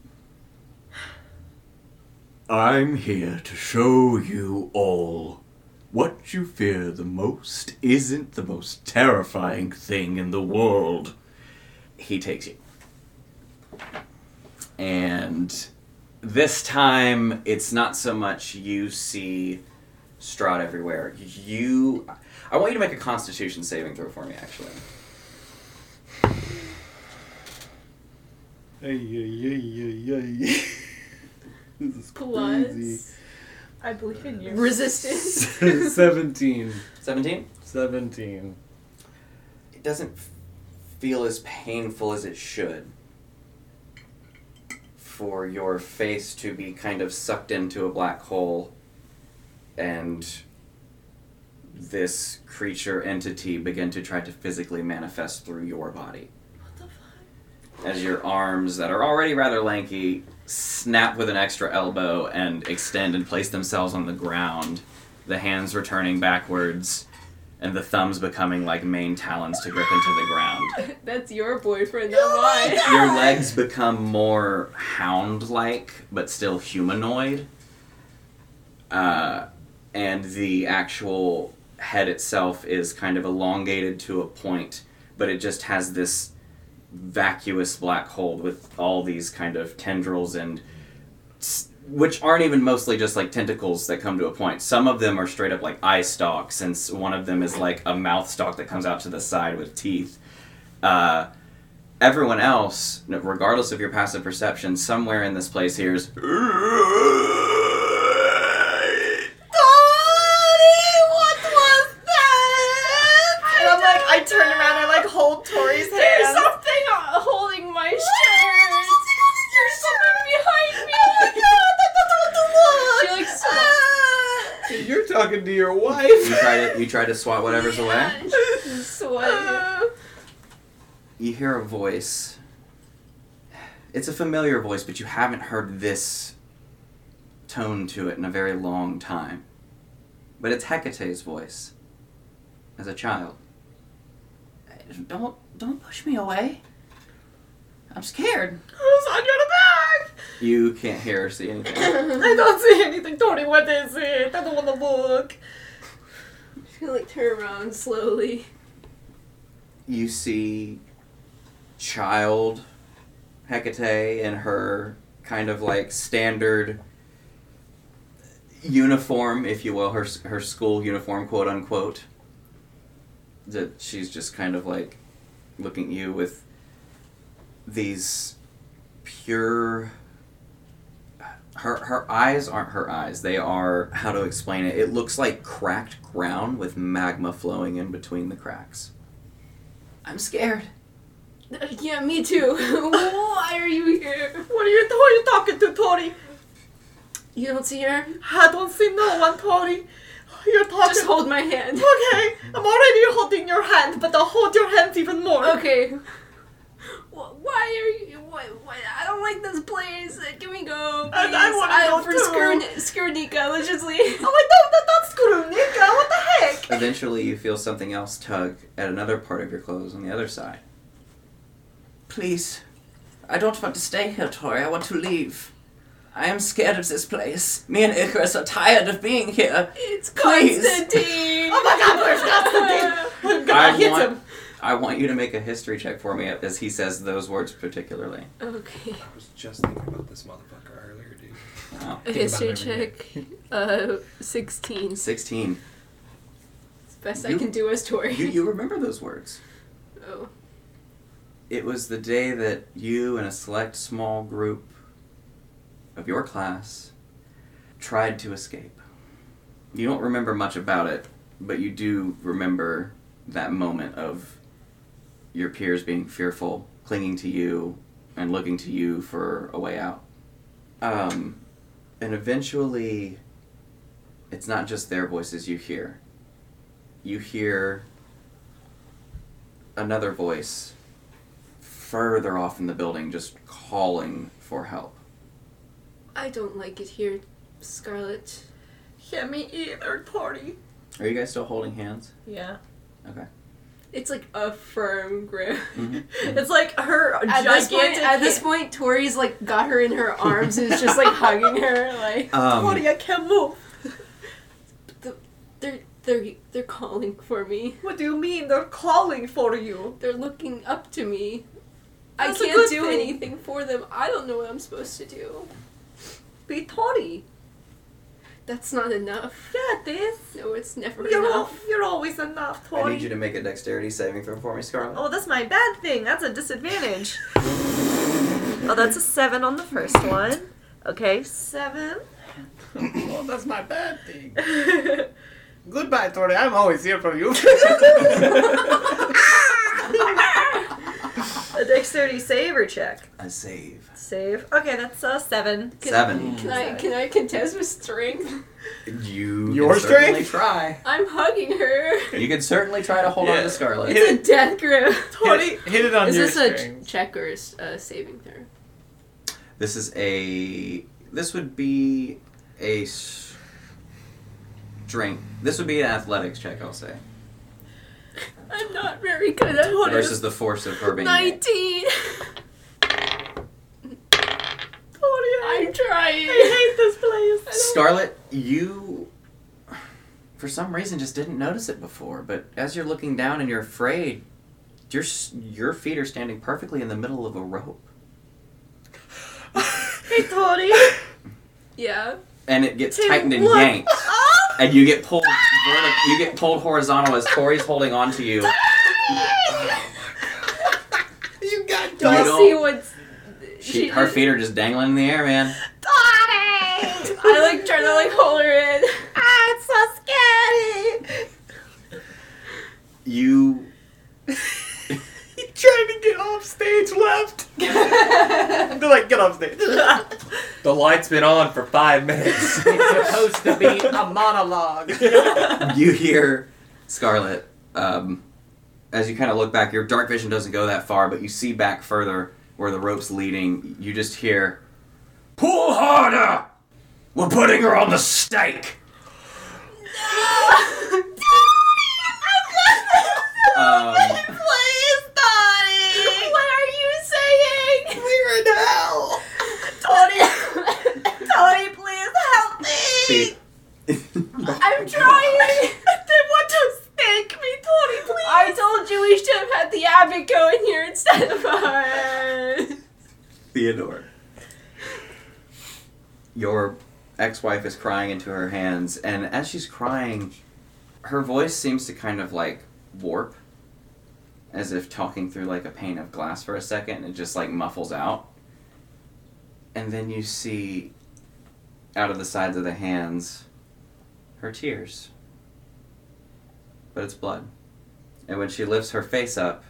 I'm here to show you all what you fear the most isn't the most terrifying thing in the world. He takes you. And this time, it's not so much you see Strahd everywhere. You. I want you to make a constitution saving throw for me, actually. Ay, ay, ay, ay, ay. this is Plus, I believe in you. Resistance. 17. 17? 17. It doesn't feel as painful as it should for your face to be kind of sucked into a black hole and this creature entity begin to try to physically manifest through your body. As your arms, that are already rather lanky, snap with an extra elbow and extend and place themselves on the ground, the hands returning backwards, and the thumbs becoming like main talons to grip into the ground. That's your boyfriend, not mine. Your legs become more hound like, but still humanoid. Uh, and the actual head itself is kind of elongated to a point, but it just has this vacuous black hole with all these kind of tendrils and which aren't even mostly just like tentacles that come to a point. Some of them are straight up like eye stalks, since one of them is like a mouth stalk that comes out to the side with teeth. Uh, everyone else, regardless of your passive perception, somewhere in this place hears. Try to you try to swat whatever's away. sweating. You hear a voice. It's a familiar voice, but you haven't heard this tone to it in a very long time. But it's Hecate's voice. As a child. Don't don't push me away. I'm scared. Who's on your back? You can't hear or see anything. I don't see anything. Torri, what is it? I don't want to look. Feel like turn around slowly. you see child Hecate in her kind of like standard uniform, if you will, her her school uniform, quote unquote. That she's just kind of like looking at you with these pure. Her her eyes aren't her eyes. They are how to explain it. It looks like cracked ground with magma flowing in between the cracks. I'm scared. Uh, yeah, me too. Why are you here? What are you, who are you talking to, Torri? You don't see her? I don't see no one, Torri. You're talking. Just hold my hand. Okay, I'm already holding your hand, but I'll hold your hand even more. Okay. Wh- Why are you? Why, why, I don't like this place. Uh, Can we go? And I please? wanna go for too. Screw, screw Nika. Let's just leave. Oh, wait, no, that, that's screw, Nika. What the heck? Eventually, you feel something else tug at another part of your clothes on the other side. Please, I don't want to stay here, Torri. I want to leave. I am scared of this place. Me and Icarus are tired of being here. It's Please. Constantine. Oh my God, where's Constantine? I'm gonna I hit want, him. I want you to make a history check for me as he says those words particularly. Okay. I was just thinking about this motherfucker earlier, dude. Wow. A history check. Uh, sixteen. 16. It's the best I can do as Torri. You, you remember those words. Oh. It was the day that you and a select small group of your class tried to escape. You don't remember much about it, but you do remember that moment of your peers being fearful, clinging to you, and looking to you for a way out. Um, and eventually, it's not just their voices you hear. You hear another voice further off in the building just calling for help. I don't like it here, Scarlet. Yeah, me either, party. Are you guys still holding hands? Yeah. Okay. It's like a firm grip. Mhm. It's like her At this gigantic. point, at this point, Torri's like got her in her arms and is just like hugging her. Like Um, Torri, I can't move. they're they're they're calling for me. What do you mean? They're calling for you. They're looking up to me. That's a I good can't do thing. anything for them. I don't know what I'm supposed to do. Be Torri. That's not enough. Yeah, this. No, it's never You're, al- enough. you're always enough, Torri. I need you to make a dexterity saving throw for me, Scarlet. Oh, that's my bad thing. That's a disadvantage. oh, that's a seven on the first one. Okay, seven. well, that's my bad thing. Goodbye, Torri. I'm always here for you. a dexterity save or check? A save save. Okay, that's a seven. Can, Seven. Can I can I contest with strength? You Your can strength? certainly try. I'm hugging her. You can certainly try to hold on to Scarlet. It's a death grip. Hit, hit it on Is your this a check or a uh, saving throw? This is a. This would be a strength. This would be an athletics check, I'll say, I'm not very good at versus the force of her being. 19. I, I'm trying. I hate this place. Scarlet, you. For some reason, just didn't notice it before, but as you're looking down and you're afraid, your your feet are standing perfectly in the middle of a rope, Hey, Torri. Yeah. and it gets Tim, tightened and look. yanked, Oh, and you get pulled verti- you get pulled horizontal as Torri's holding on to you. You got Do I don't- see what's? She, her feet are just dangling in the air, man. Torri! I like trying to like hold her in. Ah, it's so scary. You He tried to get off stage left. They're like, get off stage. The light's been on for five minutes. it's supposed to be a monologue. you hear Scarlet. Um, as you kind of look back, your dark vision doesn't go that far, but you see back further where the rope's leading. You just hear, "Pull harder! We're putting her on the stake." Um, Please, Torri. What are you saying? have had the Abbey go in here instead of us. Theodore. Your ex wife is crying into her hands, and as she's crying, her voice seems to kind of like warp, as if talking through like a pane of glass for a second, and it just like muffles out. And then you see, out of the sides of the hands, her tears. But it's blood. And when she lifts her face up,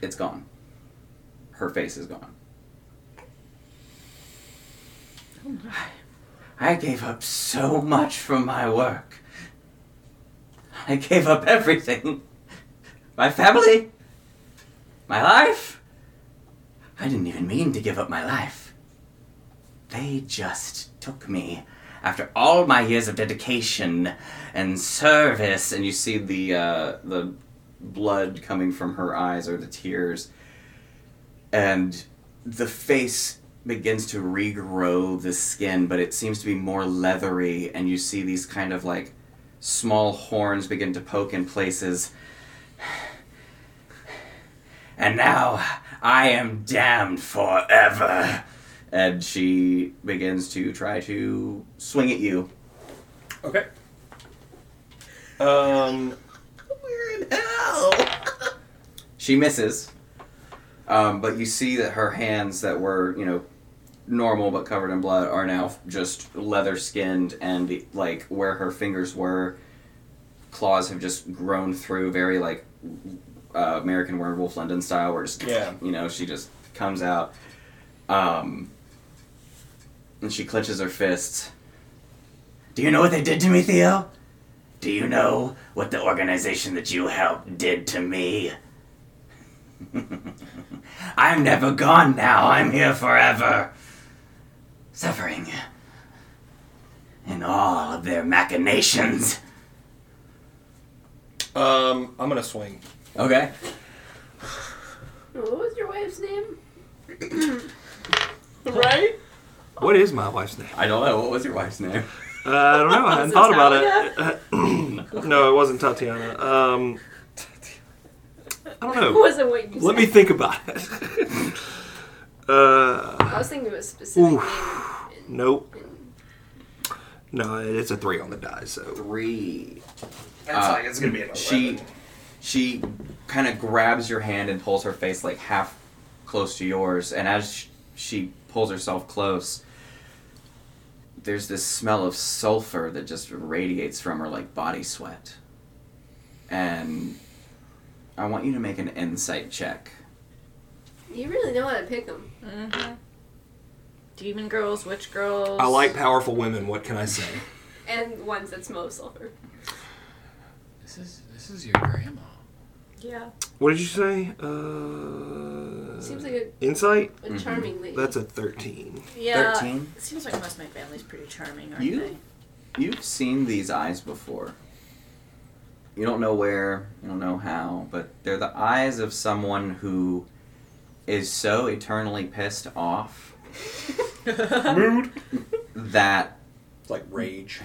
it's gone. Her face is gone. I gave up so much from my work. I gave up everything. My family. My life. I didn't even mean to give up my life. They just took me after all my years of dedication and service, and you see the uh, the blood coming from her eyes or the tears, and the face begins to regrow the skin, but it seems to be more leathery, and you see these kind of like small horns begin to poke in places. And now I am damned forever. And she begins to try to swing at you. Okay. Um, We're in hell. She misses. Um, but you see that her hands that were, you know, normal but covered in blood are now just leather skinned and the, like where her fingers were, claws have just grown through very like uh, American Werewolf London style, where just Yeah. you know she just comes out, um, and she clenches her fists. Do you know what they did to me, Theo? Do you know what the organization that you helped did to me? I'm never gone now. I'm here forever. Suffering in all of their machinations. um, I'm gonna swing. Okay. What was your wife's name? Right? What is my wife's name? I don't know. What was your wife's name? Uh, I don't know. I hadn't thought about it. no, it wasn't Tatiana. Um, I don't It know. wasn't what you Let said. me think about it. uh, I was thinking of a specific Oof. name. in- nope. in- No, it's a three on the die, so Three. that's Uh, like it's gonna be an She, 11. she kind of grabs your hand and pulls her face like half close to yours, and as she pulls herself close, there's this smell of sulfur that just radiates from her like body sweat. And I want you to make an insight check. You really know how to pick them. Mm-hmm. Demon girls, witch girls. I like powerful women. What can I say? And ones that smell of sulfur. This is this is your grandma. Yeah. What did you say? Uh, Seems like a, insight. a Mhm. charming lady. That's a thirteen. Yeah. 13? Seems like most of my family's pretty charming, aren't You- they? You've seen these eyes before. You don't know where, you don't know how, but they're the eyes of someone who is so eternally pissed off Mood. that It's like rage.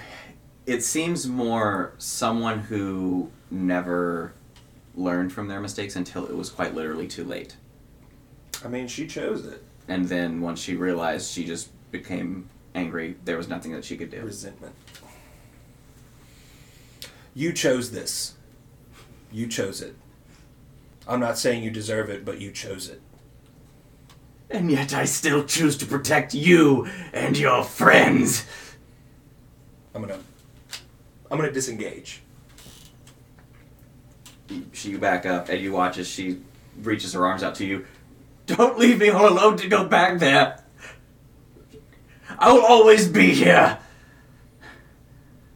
it seems more someone who never learned from their mistakes until it was quite literally too late. I mean, she chose it. And then once she realized, she just became angry. There was nothing that she could do. Resentment. You chose this. You chose it. I'm not saying you deserve it, but you chose it. And yet I still choose to protect you and your friends. I'm gonna. I'm gonna disengage. She back up, and you watch as she reaches her arms out to you. Don't leave me all alone to go back there. I will always be here.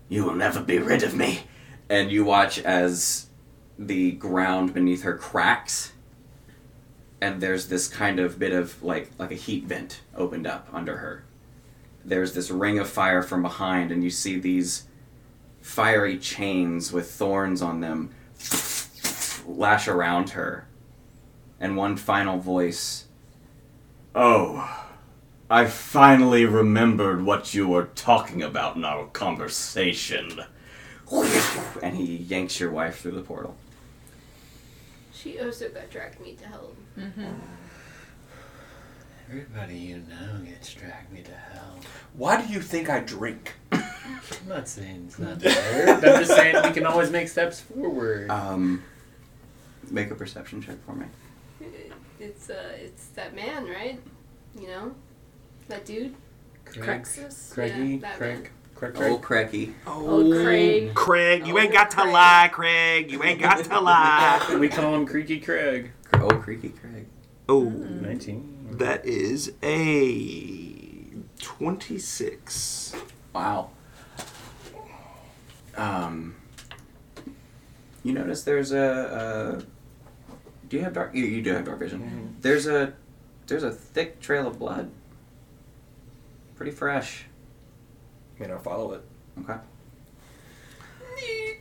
You will never be rid of me. And you watch as the ground beneath her cracks, and there's this kind of bit of like like a heat vent opened up under her. There's this ring of fire from behind, and you see these fiery chains with thorns on them lash around her. And one final voice Oh, I finally remembered what you were talking about in our conversation. and he yanks your wife through the portal. She also got dragged me to hell. Everybody you know gets dragged me to hell. Why do you think I drink? I'm not saying it's not there. I'm just saying we can always make steps forward. Um, make a perception check for me. It's uh, it's that man, right? You know, that dude. Craig, Crexus? Craigie, Yeah, that Craig, man. Craig, Craig. Old Cracky. Oh, Craig. Craig, you ain't got to lie, Craig. You ain't got to lie. We call him Creaky Craig. Old Creaky Craig. Oh, 19. that is a 26. Wow. Um, you notice there's a. a do you have dark? You, you do have dark vision. There's a there's a thick trail of blood. Pretty fresh. I know, follow it. Okay.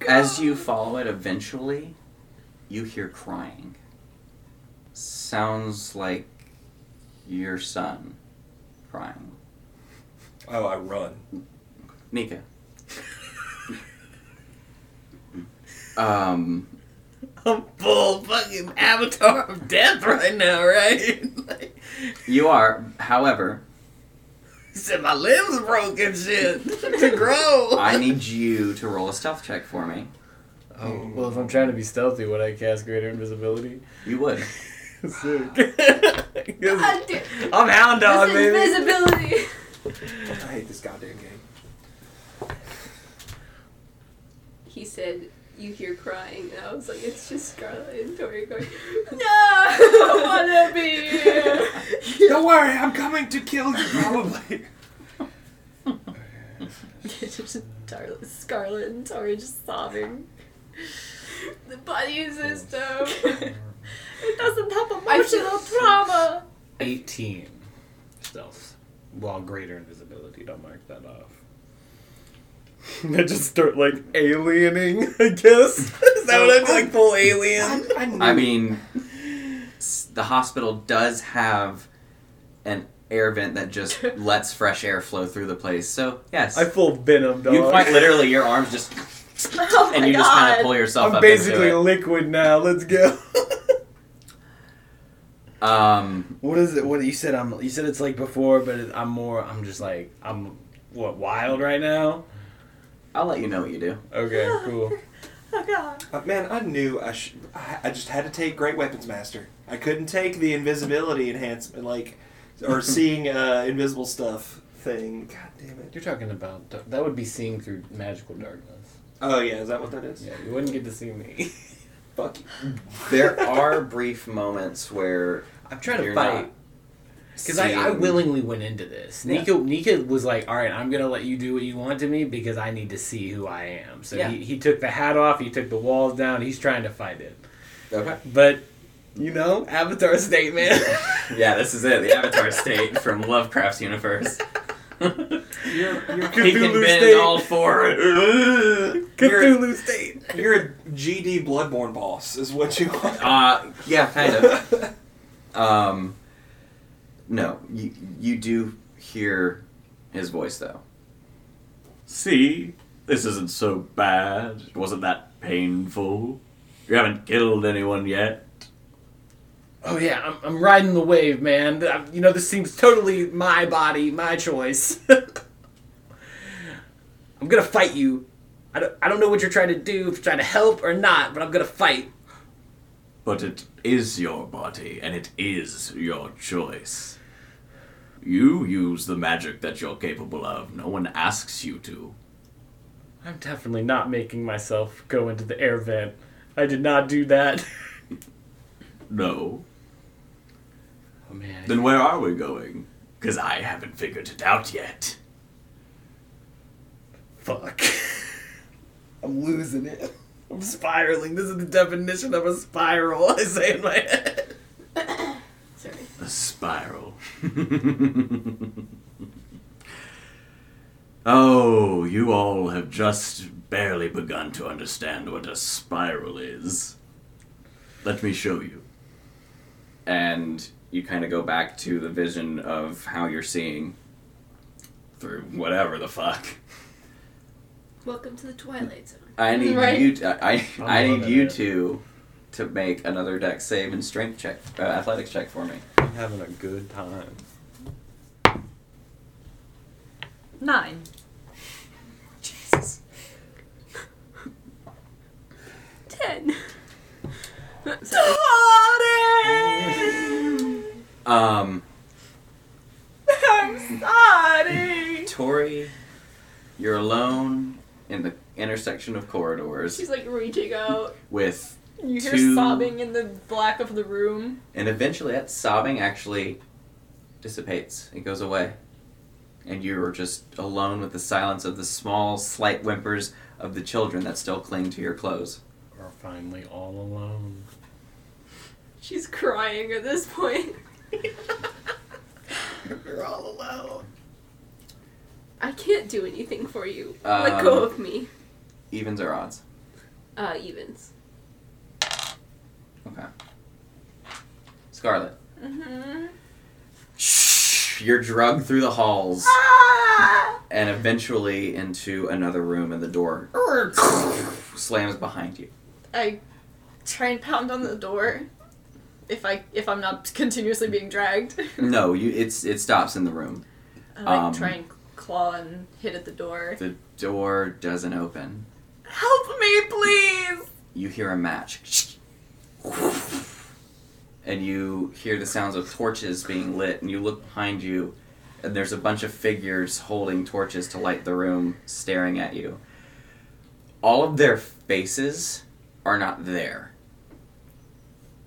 As you follow it, eventually, you hear crying. Sounds like your son crying. Oh, I run. Nika. um, I'm full fucking avatar of death right now, right? like, you are, however, he said my limbs broken shit to grow. I need you to roll a stealth check for me. oh, well, if I'm trying to be stealthy, would I cast greater invisibility? You would. Sick. God damn. I'm hound dog, This baby. invisibility. I hate this goddamn game. He said, "You hear crying," and I was like, "It's just Scarlet and Torri going, no, I wanna be here." Don't worry, I'm coming to kill you, probably. just Tar- Scarlet and Torri just sobbing. The buddy system. It doesn't have emotional trauma. 18 stealth. Well, greater invisibility. Don't mark that off. I just start like aliening, I guess. Is that what I'm like full alien? I, I mean, s- the hospital does have an air vent that just lets fresh air flow through the place. So, yes. I full venom dog. you quite literally, your arms just. Oh and my you just kind God. of pull yourself I'm up basically into liquid now. Let's go. it. Um, what is it? What you said? I'm. You said it's like before, but it, I'm more. I'm just like I'm. What wild right now? I'll let you know what you do. Okay, cool. Oh god. Uh, man, I knew I should. I, I just had to take Great Weapons Master. I couldn't take the invisibility enhancement, like, or seeing uh, invisible stuff thing. God damn it. You're talking about that would be seeing through magical darkness. Oh yeah, is that what that is? Yeah, you wouldn't get to see me. Fuck you. There are brief moments where I'm trying to you're fight. Not Because I, I willingly went into this. Yeah. Nika Nika was like, "All right, I'm gonna let you do what you want to me because I need to see who I am." So Yeah. he, he took the hat off, he took the walls down. He's trying to fight it, Okay. but you know, Avatar state, man. Yeah, this is it. The Avatar state from Lovecraft's universe. You're, you're, he can Cthulhu bend state. all four. Cthulhu state. you're a GD Bloodborne boss, is what you are. Uh, yeah, kind of. Um, no, you you do hear his voice though. See, this isn't so bad. It wasn't that painful. You haven't killed anyone yet. Oh yeah, I'm, I'm riding the wave, man. I'm- you know, this seems totally my body, my choice. I'm gonna fight you. I don't, I don't know what you're trying to do, if you're trying to help or not, but I'm gonna fight. But it is your body, and it is your choice. You use the magic that you're capable of. No one asks you to. I'm definitely not making myself go into the air vent. I did not do that. No. Oh man. Then where are we going? Because I haven't figured it out yet. Fuck. I'm losing it. I'm spiraling. This is the definition of a spiral, I say in my head. Sorry. A spiral. oh, you all have just barely begun to understand what a spiral is. Let me show you. and you kind of go back to the vision of how you're seeing through whatever the fuck. Welcome to the Twilight Zone. I need Right. you. To, I I'm need you it. To to make another Dex save and strength check, uh, athletics check for me. I'm having a good time. Nine. Jesus. Ten. Sorry. Um, I'm sorry. Torri, you're alone in the intersection of corridors She's like reaching out. with, You hear Two- sobbing in the black of the room. and eventually that sobbing actually dissipates. It goes away. And you're just alone with the silence of the small, slight whimpers of the children that still cling to your clothes. We're finally all alone. She's crying at this point. You're all alone. I can't do anything for you. Let Um, go of me. Evens or odds? Uh, evens. Okay. Scarlet. Mm-hmm. Shh, you're drugged through the halls Ah! and eventually into another room, and the door slams behind you. I try and pound on the door. If I if I'm not continuously being dragged. No, you. It's it stops in the room. I Um, try and claw and hit at the door. The door doesn't open. Help me, please! You hear a match, and you hear the sounds of torches being lit. And you look behind you, and there's a bunch of figures holding torches to light the room, staring at you. All of their faces are not there.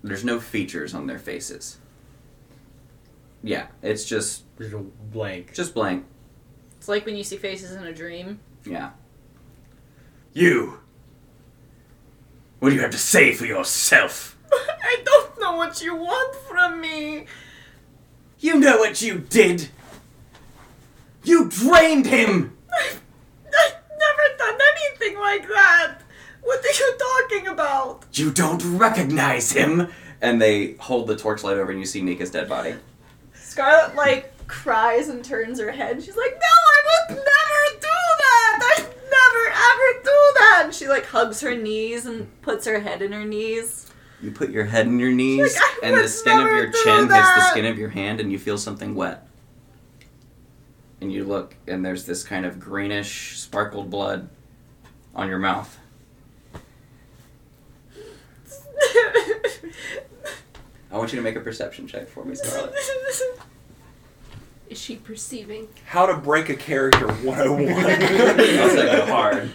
There's no features on their faces. Yeah, it's just Just a blank. just blank. It's like when you see faces in a dream. Yeah. You! What do you have to say for yourself? I don't know what you want from me. You know what you did! You drained him! I've, I've never done anything like that. What are you talking about? You don't recognize him! And they hold the torchlight over, and you see Nika's dead body. Scarlet like cries and turns her head. She's like, "No, I would never do that. I'd never ever do that." And she like hugs her knees and puts her head in her knees. You put your head in your knees, Like, and the skin of your chin hits the skin of your hand, and you feel something wet. And you look, and there's this kind of greenish, sparkled blood on your mouth. I want you to make a perception check for me, Scarlet. Is she perceiving? How to break a character 101. I'll say go hard.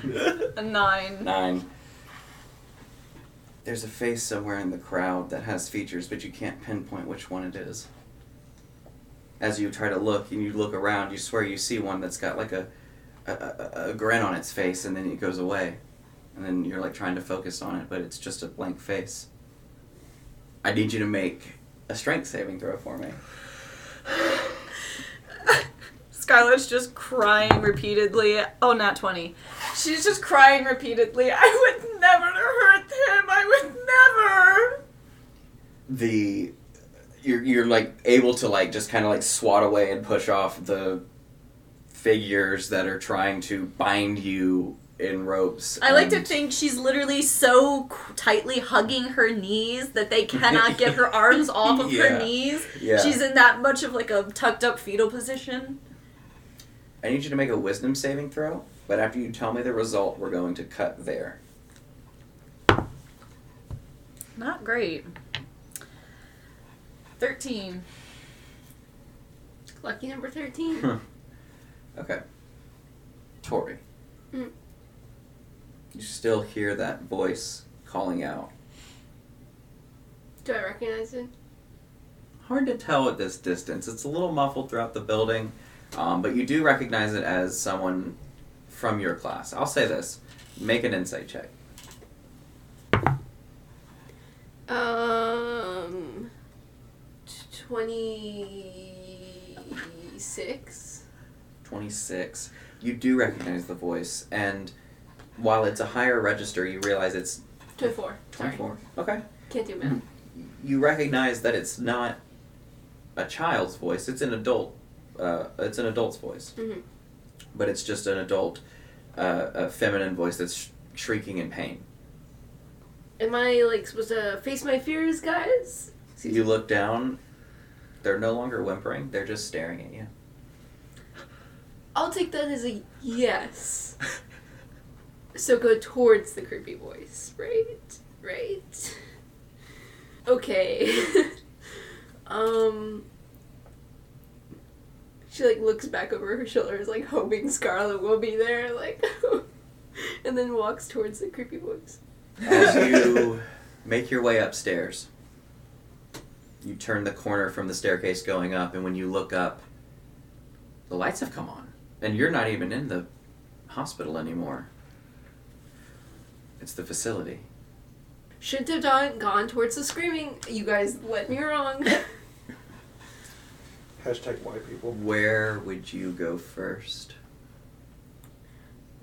A nine. Nine. There's a face somewhere in the crowd that has features, but you can't pinpoint which one it is. As you try to look and you look around, you swear you see one that's got like a, a, a, a grin on its face and then it goes away. And then you're like trying to focus on it, but it's just a blank face. I need you to make a strength saving throw for me. Scarlett's just crying repeatedly. Oh, not 20. She's just crying repeatedly. I would never hurt him. I would never. the you're you're like able to like just kind of like swat away and push off the figures that are trying to bind you in ropes. I like to think she's literally so tightly hugging her knees that they cannot get her arms off of Yeah. her knees. Yeah. She's in that much of like a tucked up fetal position. I need you to make a wisdom saving throw, but after you tell me the result, we're going to cut there. Not great. 13. Lucky number 13. Okay. Torri. Mm. You still hear that voice calling out. Do I recognize it? Hard to tell at this distance. It's a little muffled throughout the building, um, but you do recognize it as someone from your class. I'll say this: make an insight check. Um, twenty-six. Twenty-six. You do recognize the voice, and while it's a higher register, you realize it's Twenty-four. Sorry. twenty-four. Okay. Can't do math. You recognize that it's not a child's voice; it's an adult. Uh, it's an adult's voice, Mm-hmm. but it's just an adult, uh, a feminine voice that's sh- shrieking in pain. Am I like supposed to face my fears, guys? You look down. They're no longer whimpering. They're just staring at you. I'll take that as a yes. so go towards the creepy voice, right? Right. Okay. um. She like looks back over her shoulders, like hoping Scarlet will be there, like, and then walks towards the creepy voice. As you make your way upstairs, you turn the corner from the staircase going up, and when you look up, the lights have come on. And you're not even in the hospital anymore. It's the facility. Shouldn't have done gone towards the screaming. You guys led me wrong. Hashtag white people. Where would you go first?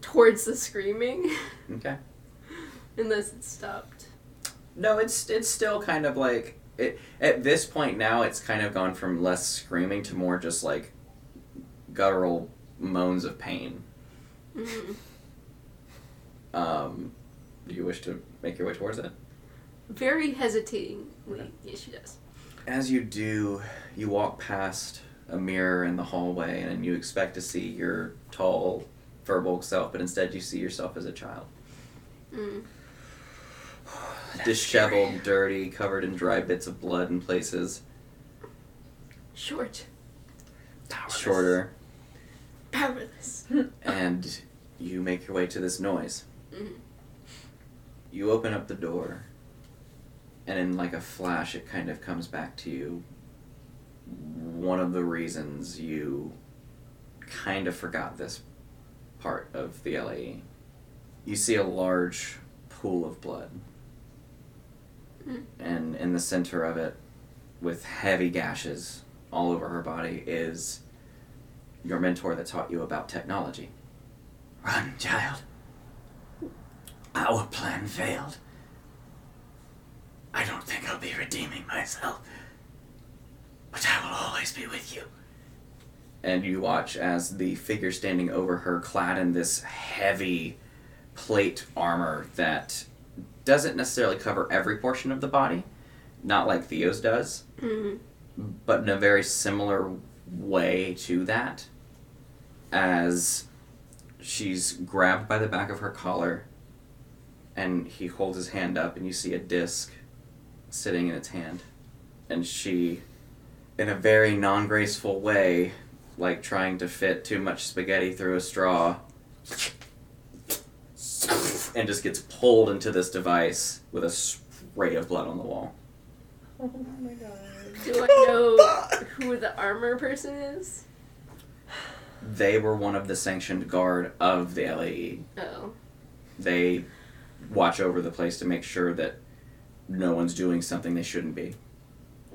towards the screaming, Okay. unless it stopped. No, it's it's still kind of like it at this point now it's kind of gone from less screaming to more just like guttural moans of pain. Mm. Um do you wish to make your way towards it? Very hesitatingly. Yes, she does. As you do, you walk past a mirror in the hallway and you expect to see your tall, firbolg self, but instead you see yourself as a child. Mm. Disheveled, dirty, covered in dry bits of blood in places, Short. shorter, Powerless. and you make your way to this noise. Mhm. You open up the door, and in like a flash, it kind of comes back to you. One of the reasons you kind of forgot this part of the LAE. You see a large pool of blood, Mm. and in the center of it, with heavy gashes all over her body, is your mentor that taught you about technology. Run, child. Our plan failed. I don't think I'll be redeeming myself. But I will always be with you. And you watch as the figure standing over her, clad in this heavy plate armor that doesn't necessarily cover every portion of the body, not like Theo's does, Mm. but in a very similar way to that as she's grabbed by the back of her collar and he holds his hand up and you see a disc sitting in its hand and she in a very non-graceful way like trying to fit too much spaghetti through a straw and just gets pulled into this device with a spray of blood on the wall Oh my god. Do I know who the armor person is? they were one of the sanctioned guard of the LAE. Oh. They watch over the place to make sure that no one's doing something they shouldn't be.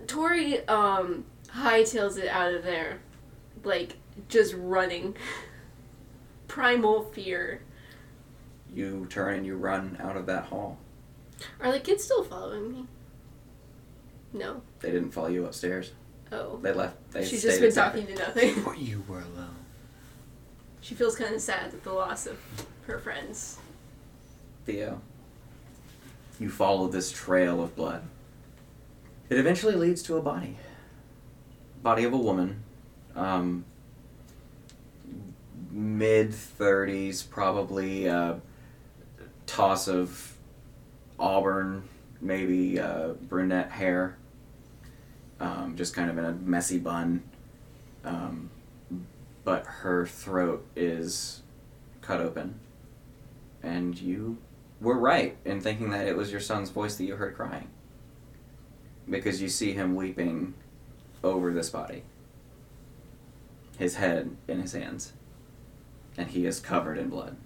Torri um hightails it out of there. Like just running. Primal fear. You turn and you run out of that hall. Are the kids still following me? No. They didn't follow you upstairs. Oh. They left. They She's just been exactly- talking to nothing. Or you were alone. She feels kind of sad at the loss of her friends. Theo. You follow this trail of blood. It eventually leads to a body. Body of a woman. Um, Mid 30s, probably uh, toss of auburn, maybe uh, brunette hair. Um, just kind of in a messy bun. Um, but her throat is cut open. And you were right in thinking that it was your son's voice that you heard crying. Because you see him weeping over this body, his head in his hands, and he is covered in blood.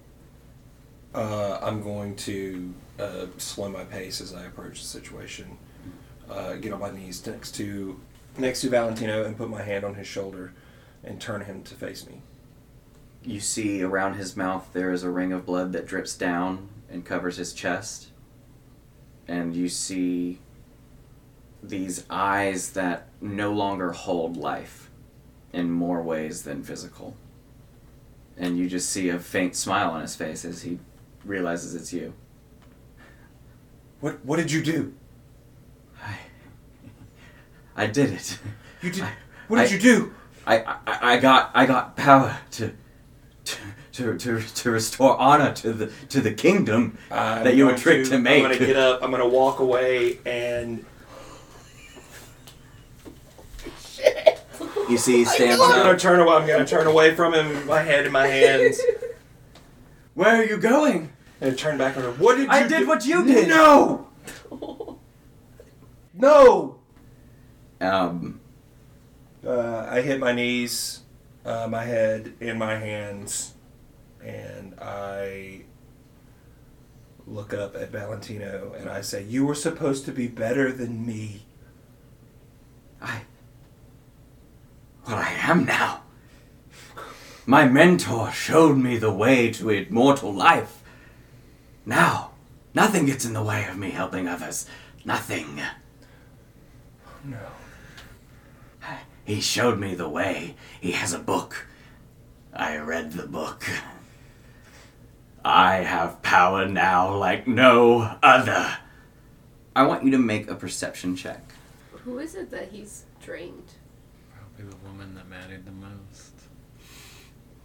Uh, I'm going to uh, slow my pace as I approach the situation. Uh, get on my knees next to next to Valentino and put my hand on his shoulder and turn him to face me. You see around his mouth there is a ring of blood that drips down and covers his chest. And you see these eyes that no longer hold life in more ways than physical. And you just see a faint smile on his face as he realizes it's you. What What did you do? I, I did it. You did. What did I- you do? I, I, I got I got power to, to to to to restore honor to the to the kingdom I'm that you were going tricked to, make. I'm gonna get up. I'm gonna walk away, and You see, he stands I'm gonna turn away. I'm gonna turn away from him, my head in my hands, Where are you going? and turn back on him. What did you? I did do? what you did. No. No. Um, Uh, I hit my knees, uh, my head in my hands, and I look up at Valentino and I say, "You were supposed to be better than me." I. Well, I am now. My mentor showed me the way to immortal life. Now, nothing gets in the way of me helping others. Nothing. No. He showed me the way. He has a book. I read the book. I have power now like no other. I want you to make a perception check. Who is it that he's drained? Probably the woman that mattered the most.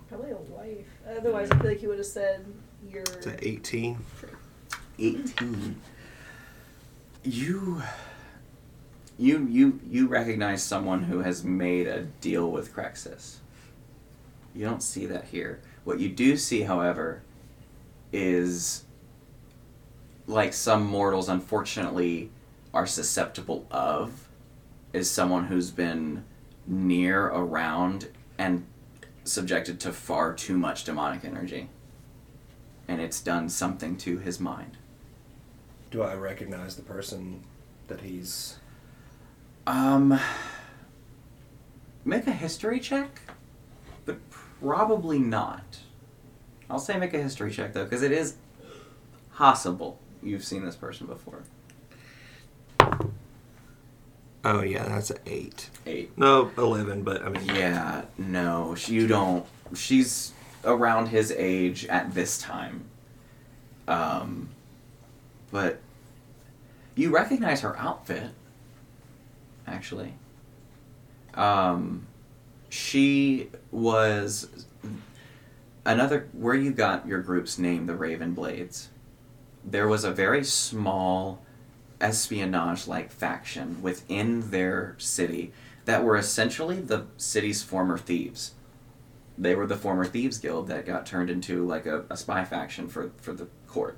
Probably a wife. Otherwise, I feel like he would have said you're. It's at 18. 18 you you you you recognize someone who has made a deal with Crexus. You don't see that here. What you do see, however, is like some mortals unfortunately are susceptible of is someone who's been near around and subjected to far too much demonic energy. And it's done something to his mind. Do I recognize the person that he's? Um, make a history check, but probably not. I'll say make a history check though, because it is possible you've seen this person before. Oh yeah, that's an eight. Eight. No, eleven. But I mean, Yeah, no, you don't. She's around his age at this time. Um, but you recognize her outfit, actually. Um, she was another where you got your group's name, the Raven Blades. There was a very small espionage-like faction within their city that were essentially the city's former thieves. They were the former thieves guild that got turned into like a, a spy faction for, for the court.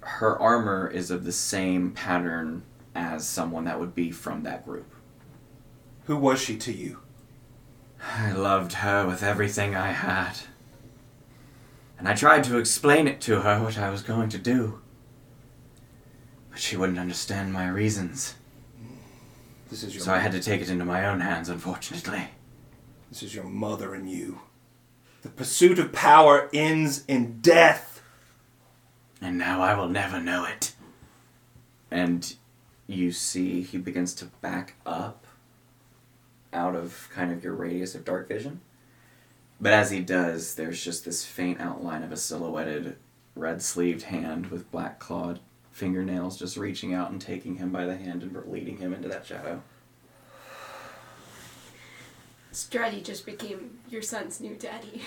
Her armor is of the same pattern as someone that would be from that group. who was she to you? I loved her with everything I had. And I tried to explain it to her what I was going to do. But she wouldn't understand my reasons. This is your. So I had to take it into my own hands, unfortunately. This is your mother and you. The pursuit of power ends in death. And now I will never know it. And you see he begins to back up out of kind of your radius of dark vision. But as he does, there's just this faint outline of a silhouetted, red sleeved hand with black clawed fingernails just reaching out and taking him by the hand and leading him into that shadow. Stratty just became your son's new daddy.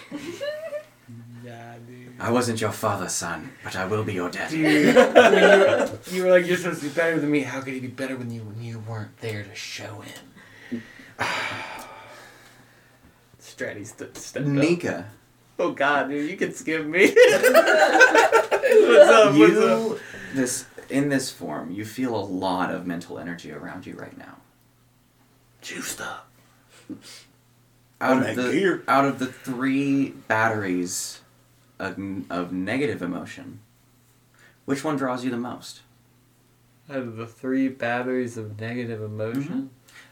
Yeah, dude. I wasn't your father, son, but I will be your daddy. Dude, when you, were, you were like, you're supposed to be better than me. How could he be better than you when you weren't there to show him? Stratty st- stepped up. Nika, Oh god, dude, you can skip me. what's up? What's up? this in this form, you feel a lot of mental energy around you right now. Juiced up. Out that of the gear. out of the three batteries of, of negative emotion, which one draws you the most? Out of the three batteries of negative emotion, mm-hmm.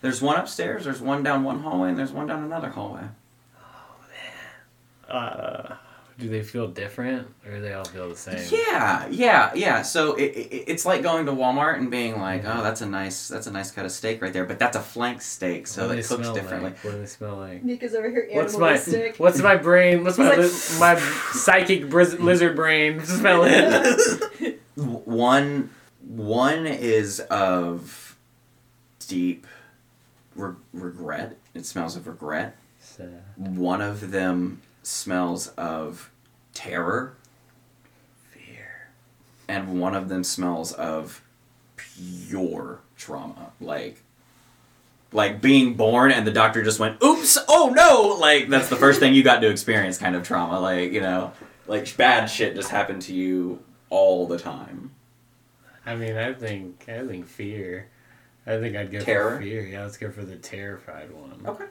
There's one upstairs. There's one down one hallway, and there's one down another hallway. Oh man. Uh, do they feel different or do they all feel the same? Yeah, yeah, yeah. So it, it, it's like going to Walmart and being like, "Oh, that's a nice, that's a nice cut of steak right there," but that's a flank steak, so what it they cooks smell differently. Like? What do they smell like? Nika's over here What's my animalistic. what's my brain? What's my He's li- my psychic briz- lizard brain smelling? One One is of deep re- regret. It smells of regret. Sad. One of them smells of terror, Fear. and one of them smells of pure trauma. Like, like being born and the doctor just went, "Oops! Oh no!" Like that's the first thing you got to experience, kind of trauma. Like you know, like bad shit just happened to you all the time. I mean, I think I think fear. I think I'd go Terror? for fear. Yeah, let's go for the terrified one. Okay.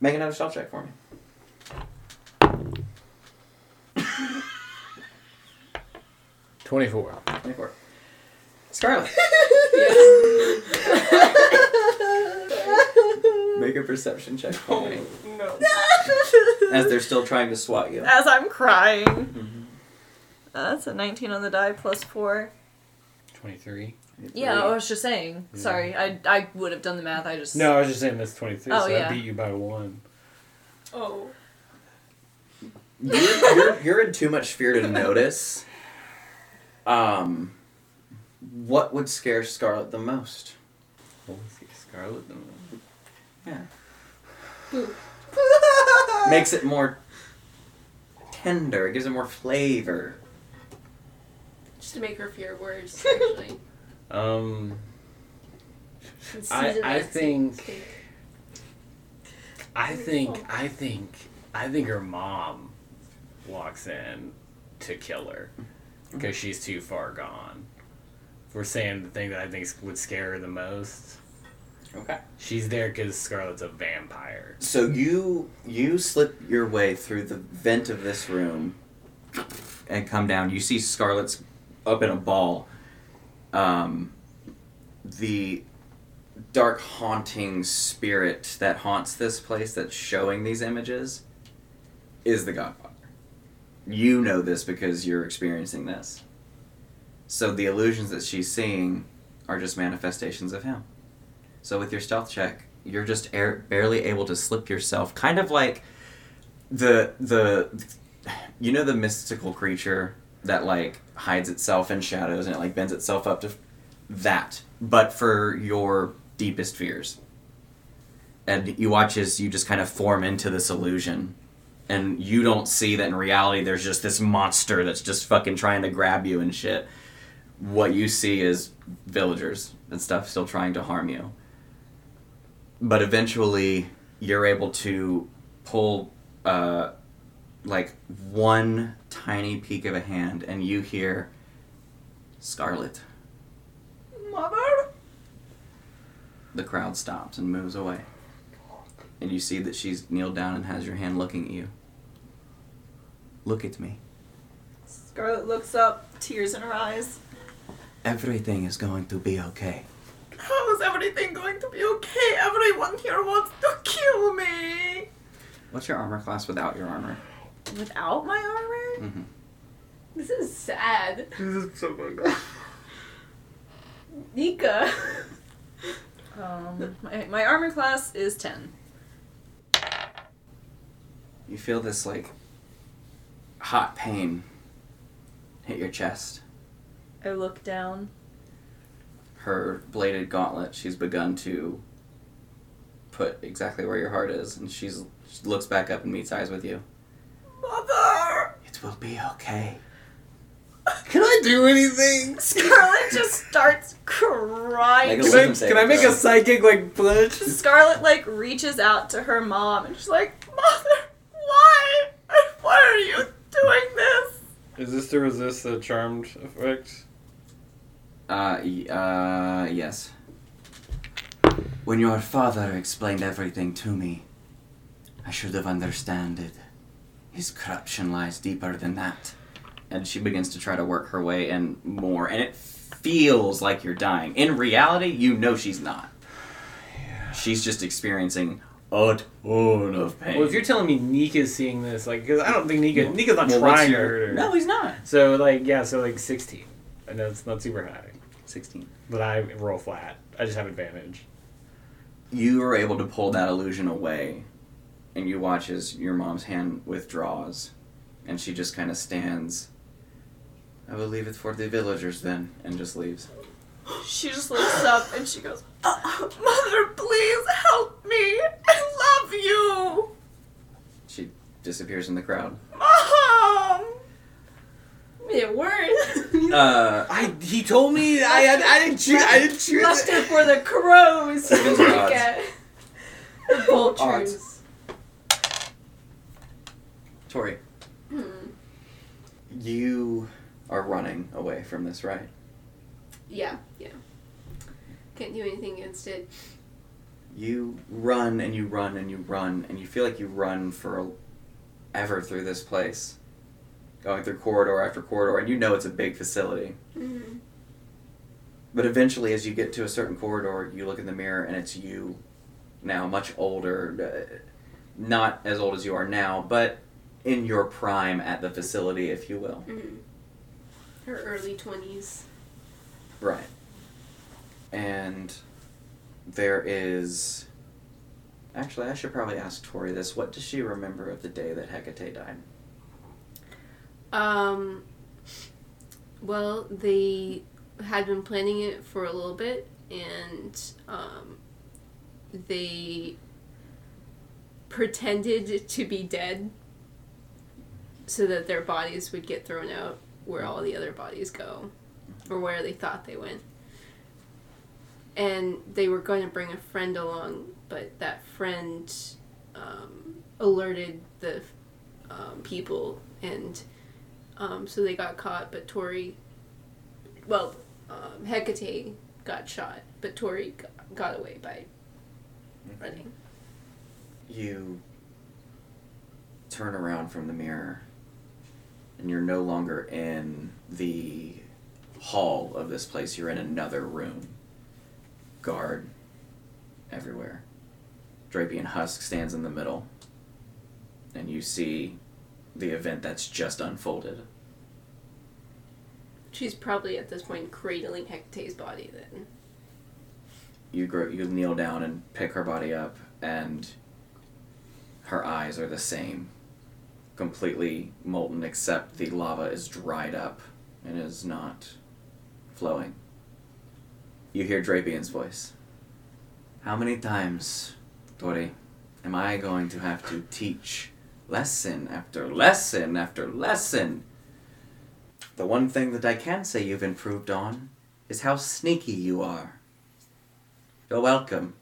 Make another stealth check for me. Twenty-four. 24. Scarlet. Yes. Make a perception check for me. No. As they're still trying to swat you. As I'm crying. Mhm. Uh, that's a 19 on the die plus 4. Twenty-three. Yeah, I was just saying. Sorry, I, I would have done the math. I just. No, I was just saying that's twenty-three. Oh, so yeah. I beat you by one. Oh. You're, you're, you're in too much fear to notice. Um, what would scare Scarlet the most? What was he? Scarlet. the Moon? Yeah. Makes it more tender. It gives it more flavor. Just to make her fear worse, actually. Um, I- I think- I think, I think, I think her mom walks in to kill her because she's too far gone. If we're saying the thing that I think would scare her the most, Okay. she's there because Scarlet's a vampire. So you you slip your way through the vent of this room and come down. You see Scarlet's up in a ball. Um, the dark haunting spirit that haunts this place that's showing these images is the Godfather. You know this because you're experiencing this. So the illusions that she's seeing are just manifestations of him. So with your stealth check, you're just air, barely able to slip yourself, kind of like the the you know the mystical creature that like hides itself in shadows and it like bends itself up to that, but for your deepest fears. And you watch as you just kind of form into this illusion. And you don't see that in reality there's just this monster that's just fucking trying to grab you and shit. What you see is villagers and stuff still trying to harm you but eventually you're able to pull uh, like one tiny peak of a hand and you hear scarlet Mother? the crowd stops and moves away and you see that she's kneeled down and has your hand looking at you look at me Scarlet looks up, tears in her eyes. everything is going to be okay How is everything going to be okay? Everyone here wants to kill me. what's your armor class without your armor Without my armor? mm-hmm. This is sad. This is so fucked Nika. um, my, my armor class is 10. you feel this like hot pain hit your chest I look down. her bladed gauntlet, she's begun to put exactly where your heart is, and she's she looks back up and meets eyes with you. Mother! It will be okay. Can I do anything? Scarlet just starts crying. Make a Can I, wisdom can I make a psychic like punch? Scarlet like reaches out to her mom and she's like, Mother, why? Why are you doing this? Is this to resist the charmed effect? Uh, y- uh, yes. When your father explained everything to me, I should have understood it. His corruption lies deeper than that. And she begins to try to work her way in more, and it feels like you're dying. In reality, you know she's not. She's just experiencing a ton of pain. Well, if you're telling me Nika's seeing this, like, because I don't think Nika, Well, Nika's not well, trying to hurt her. No, he's not. So, like, yeah, so like 16. I know it's not super high, 16. but I roll flat. I just have advantage. you are able to pull that illusion away and you watch as your mom's hand withdraws and she just kind of stands I will leave it for the villagers then, and just leaves. She just looks up and she goes, "Uh, Mother, please help me. I love you. She disappears in the crowd. Mom. It worked. Uh, I he told me I had I didn't choose I didn't choose Left it. her for the crows. Sevens to or odds? get. The vultures. Torri, Hmm. you are running away from this, right? Yeah, yeah. Can't do anything against it. You run and you run and you run and you feel like you run for ever through this place, going through corridor after corridor, and you know it's a big facility. Mm-hmm. But eventually, as you get to a certain corridor, you look in the mirror and it's you, now much older, uh, not as old as you are now, but in your prime at the facility, if you will. Mm-hmm. Her early 20s. Right. And there is. Actually, I should probably ask Torri this. What does she remember of the day that Hecate died? Um, well, they had been planning it for a little bit, and um, they pretended to be dead so that their bodies would get thrown out where all the other bodies go, or where they thought they went. And they were going to bring a friend along, but that friend um, alerted the um, people, and um, so they got caught. But Torri, well, um, Hecate got shot, but Torri got away by running. You turn around from the mirror, and you're no longer in the hall of this place. You're in another room. Guard everywhere. Drapian Husk stands in the middle, and you see the event that's just unfolded. She's probably at this point cradling Hecate's body. Then you grow, you kneel down and pick her body up, and her eyes are the same, completely molten, except the lava is dried up and is not flowing. You hear Drapian's voice. How many times, Torri, am I going to have to teach lesson after lesson after lesson? The one thing that I can say you've improved on is how sneaky you are. You're welcome.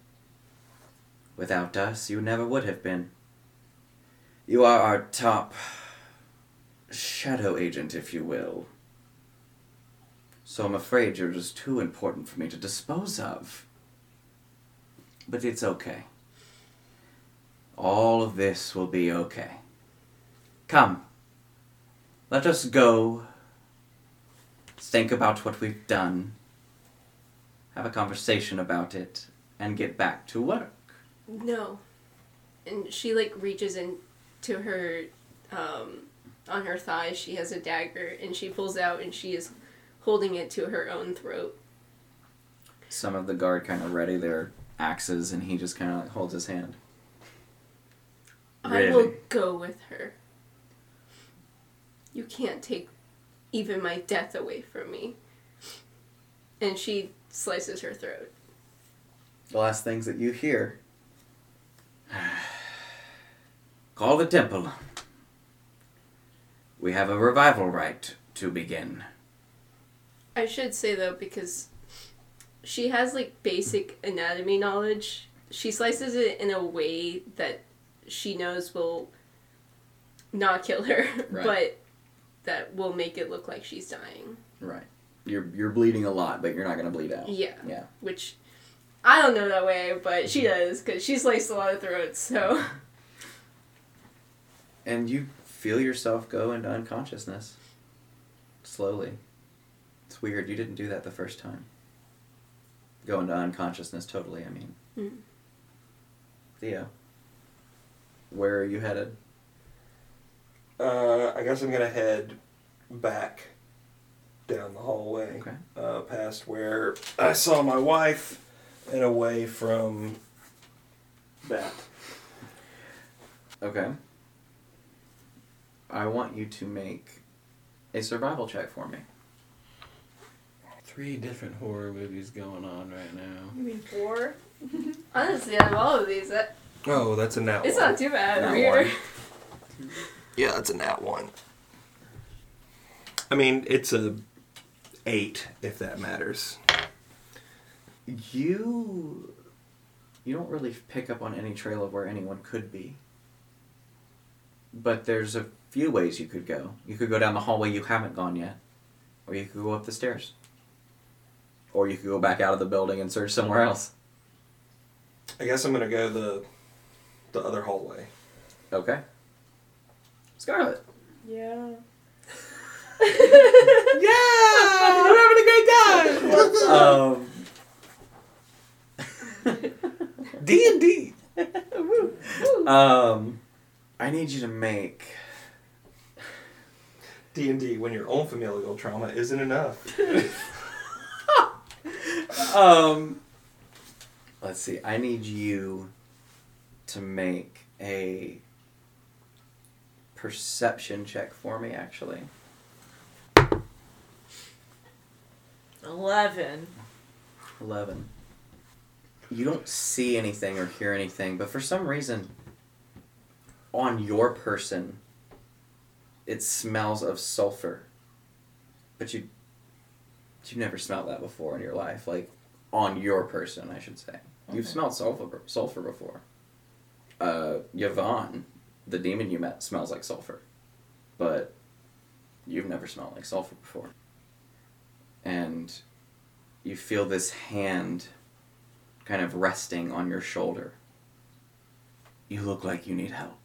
Without us, you never would have been. You are our top shadow agent, if you will. So I'm afraid you're just too important for me to dispose of. But it's okay. All of this will be okay. Come. Let us go. Think about what we've done. Have a conversation about it and get back to work. no, and she like reaches into her um, on her thigh. She has a dagger, and she pulls out, and she is holding it to her own throat. Some of the guard kind of ready their axes, and he just kind of like holds his hand. I will Really? go with her. You can't take even my death away from me. And she slices her throat. The last things that you hear call the temple. We have a revival rite to begin. I should say though, because she has like basic anatomy knowledge, she slices it in a way that she knows will not kill her, Right. but that will make it look like she's dying. Right. You're you're bleeding a lot, but you're not gonna bleed out. Yeah. Yeah. Which I don't know that way, but she mm-hmm. does because she sliced a lot of throats. So And you feel yourself go into unconsciousness. Slowly. It's weird. You didn't do that the first time. Go into unconsciousness totally, I mean. Mhm. Theo. Where are you headed? Uh, I guess I'm gonna head back down the hallway, Okay. uh, past where I saw my wife, and away from that. Okay. I want you to make a survival check for me. three different horror movies going on right now. You mean four? Honestly, out of all of these, that, Oh, that's a nat it's one. not too bad. Nat Weird. one. Yeah, that's a nat one. I mean, it's a eight if that matters. You you don't really pick up on any trail of where anyone could be. But there's a few ways you could go. You could go down the hallway you haven't gone yet, or you could go up the stairs. Or you could go back out of the building and search somewhere else. I guess I'm gonna go the the other hallway. Okay. Scarlet. Yeah. Yeah, we're having a great time. Um D and D. um I need you to make D and D when your own familial trauma isn't enough. um let's see i need you to make a perception check for me actually Eleven. 11 you don't see anything or hear anything but for some reason on your person it smells of sulfur but you you've never smelled that before in your life like on your person i should say you've smelled sulfur sulfur before uh yvonne the demon you met smells like sulfur but you've never smelled like sulfur before and you feel this hand kind of resting on your shoulder. You look like you need help.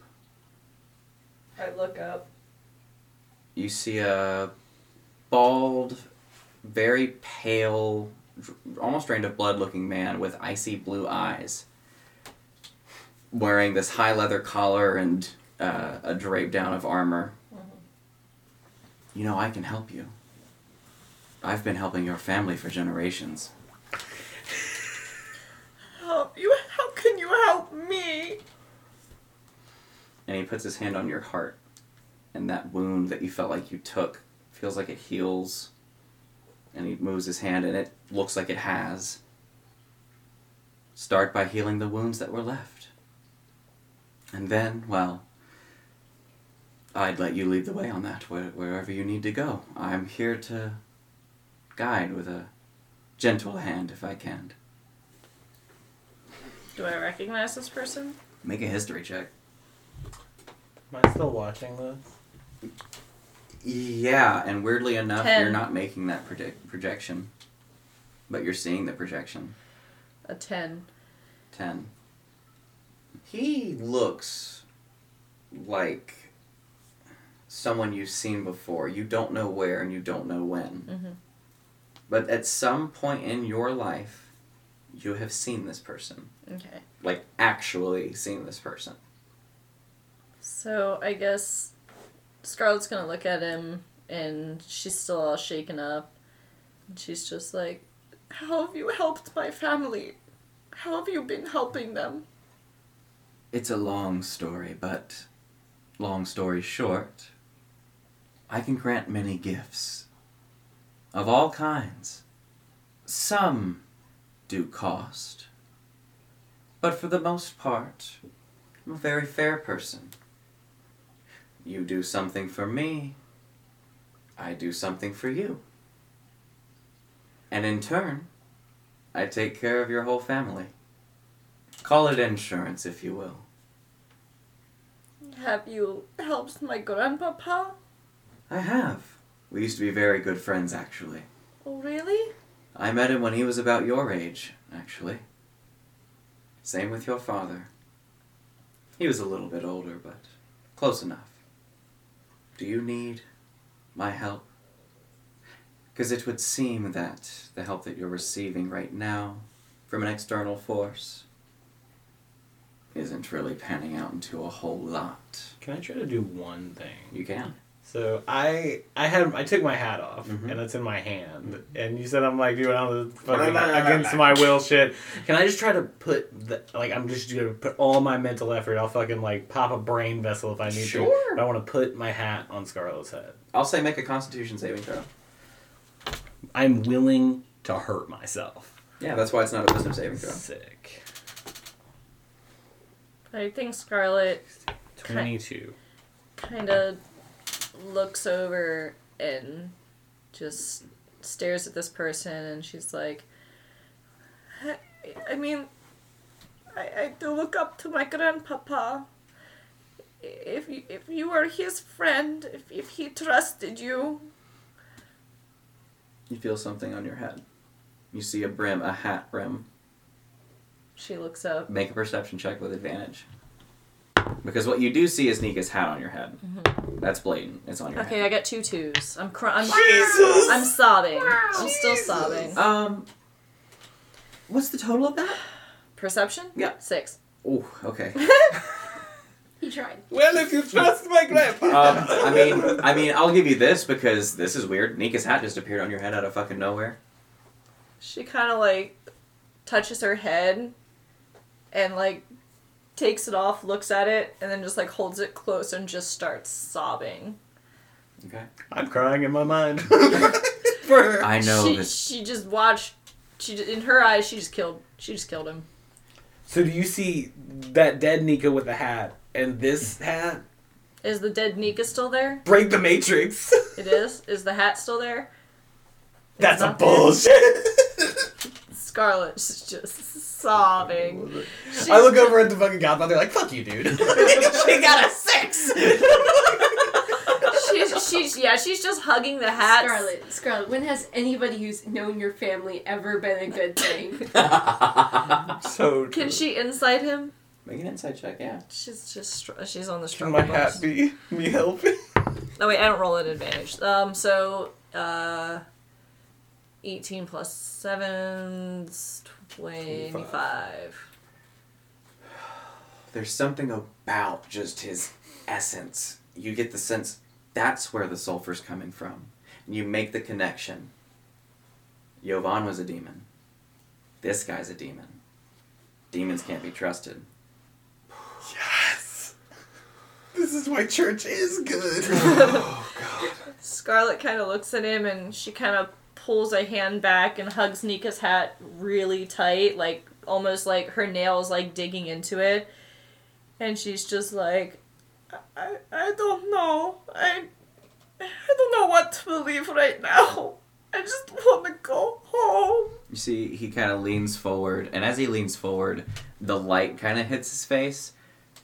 I look up. You see a bald, very pale, almost drained of blood looking man with icy blue eyes, wearing this high leather collar and uh, a drape down of armor. You know, I can help you. I've been helping your family for generations. Help you? How can you help me? and he puts his hand on your heart and that wound that you felt like you took feels like it heals and he moves his hand and it looks like it has. Start by healing the wounds that were left. And then well i'd let you lead the way on that where, wherever you need to go. I'm here to guide with a gentle hand if i can. Do I recognize this person? make a history check. Am I still watching this? Yeah, and weirdly enough, Ten. you're not making that project projection, but you're seeing the projection. A ten. Ten. He looks like someone you've seen before. You don't know where and you don't know when. Mhm. But at some point in your life, you have seen this person. Okay. Like, actually seen this person. So I guess Scarlett's gonna look at him and she's still all shaken up. And she's just like, How have you helped my family? How have you been helping them? It's a long story, but long story short, I can grant many gifts of all kinds. Some do cost, but for the most part, I'm a very fair person. You do something for me, I do something for you. And in turn, I take care of your whole family. Call it insurance, if you will. Have you helped my grandpapa? I have. We used to be very good friends, actually. Oh, really? I met him when he was about your age, actually. Same with your father. He was a little bit older, but close enough. Do you need my help? Because it would seem that the help that you're receiving right now from an external force isn't really panning out into a whole lot. Can I try to do one thing? You can. So I I had I took my hat off Mhm. and it's in my hand and you said I'm like doing all the fucking against my will shit. Can I just try to put the like I'm just gonna put all my mental effort. I'll fucking like pop a brain vessel if I need to. But I want to put my hat on Scarlett's head. I'll say make a constitution saving throw. I'm willing to hurt myself. Yeah, that's why it's not a wisdom saving throw. Sick. I think Scarlet Twenty-two. kind of looks over and just stares at this person and she's like I, I mean I, I do look up to my grandpapa if you if you were his friend if, if he trusted you You feel something on your head. You see a brim, a hat brim. she looks up Make a perception check with advantage. Because what you do see is Nika's hat on your head. Mm-hmm. That's blatant. It's on your okay head. I got two twos I'm crying. I'm Jesus! I'm sobbing I'm still sobbing Um, what's the total of that? perception Yeah. six Oh, okay. He tried. Well, if you trust my grandpa. Um, I mean, I mean, I'll give you this because this is weird. Nika's hat just appeared on your head out of fucking nowhere. she kind of like touches her head and like takes it off looks at it and then just like holds it close and just starts sobbing Okay. I'm crying in my mind. For her. I know she, this. she just watched she just, in her eyes she just killed she just killed him So do you see that dead Nika with the hat and this hat? is the dead nika still there Break the matrix. it is is the hat still there That's a not there. bullshit. scarlett's just sobbing. I look over at the fucking godmother like, fuck you, dude. she got a six. she's, she's yeah, she's just hugging the hat. Scarlet, Scarlet, when has anybody who's known your family ever been a good thing? so true. Can she inside him? Make an inside check, yeah. She's just str- she's on the struggle. Can my hat be me helping? Oh wait, I don't roll at advantage. Um, so uh, eighteen plus seven, 25. There's something about just his essence. You get the sense that's where the sulfur's coming from. And you make the connection. Yovan was a demon. This guy's a demon. Demons can't be trusted. Yes! This is why church is good. oh, God. Scarlet kind of looks at him and she kind of pulls a hand back and hugs Nika's hat really tight, like almost like her nails like digging into it. And she's just like, I, I don't know. I, I don't know what to believe right now. I just want to go home. You see, he kind of leans forward, and as he leans forward, the light kind of hits his face,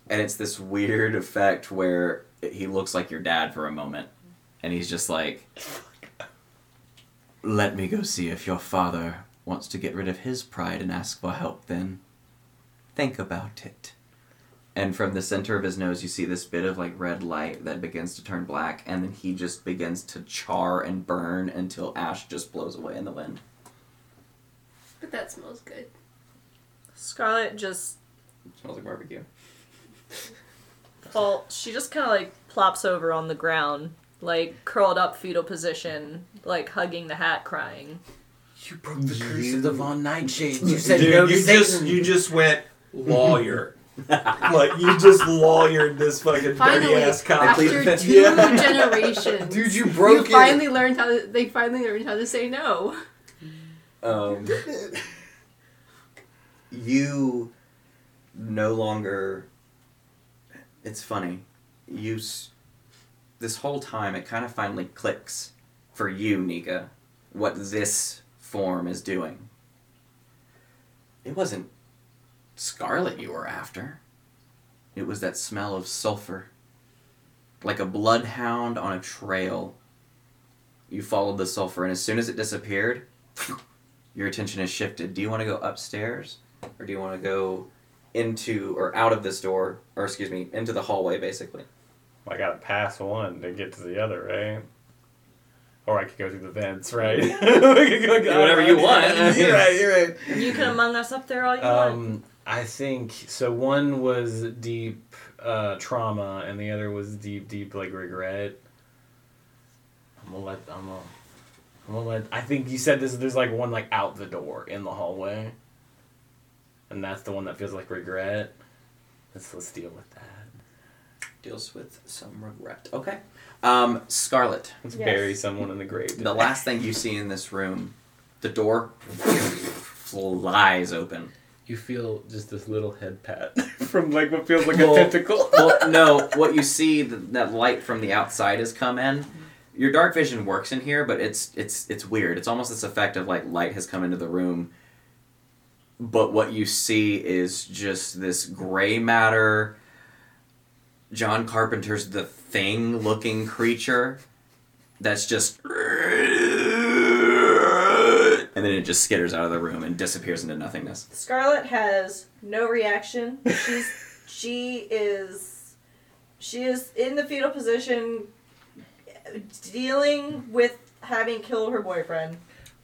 and it's this weird effect where he looks like your dad for a moment, and he's just like, "Let me go see if your father wants to get rid of his pride and ask for help. Then, think about it." And from the center of his nose, you see this bit of like red light that begins to turn black, and then he just begins to char and burn until ash just blows away in the wind. But that smells good. Scarlet just smells like barbecue. fall. She just kind of like plops over on the ground, like curled up fetal position, like hugging the hat, crying. You broke the curse of the Von Nightshades. You said Dude, no you Satan. just you just went lawyer. like you just lawyered this fucking Finally, dirty ass cop. after two Yeah. generations, Dude, you broke it. finally learned how. To, they finally learned how to say no. Um, you no longer. It's funny. You. s- This whole time, it kind of finally clicks for you, Nika, what this form is doing. It wasn't Scarlet you were after. It was that smell of sulfur. Like a bloodhound on a trail. You followed the sulfur, and as soon as it disappeared, your attention is shifted. Do you want to go upstairs or do you want to go into or out of this door or excuse me, into the hallway basically? I gotta pass one to get to the other, right? Or I could go through the vents, right? we could go Do whatever you want. you're right. You're right. You can among us up there all you want. Um, I think so. One was deep uh, trauma, and the other was deep, deep like regret. I'm gonna let. I'm gonna. I'm gonna let. I think you said this. There's like one like out the door in the hallway, and that's the one that feels like regret. Let's let's deal with that. Deals with some regret. Okay. Um, Scarlet, Let's Yes. bury someone in the grave. the last thing you see in this room, the door flies open. You feel just this little head pat from like what feels like Well- a tentacle. well, no, what you see th- that light from the outside has come in. Your dark vision works in here, but it's it's it's weird. It's almost this effect of like light has come into the room, but what you see is just this gray matter. John Carpenter's The Thing looking creature that's just and then it just skitters out of the room and disappears into nothingness. Scarlet has no reaction. She's she is she is in the fetal position dealing with having killed her boyfriend.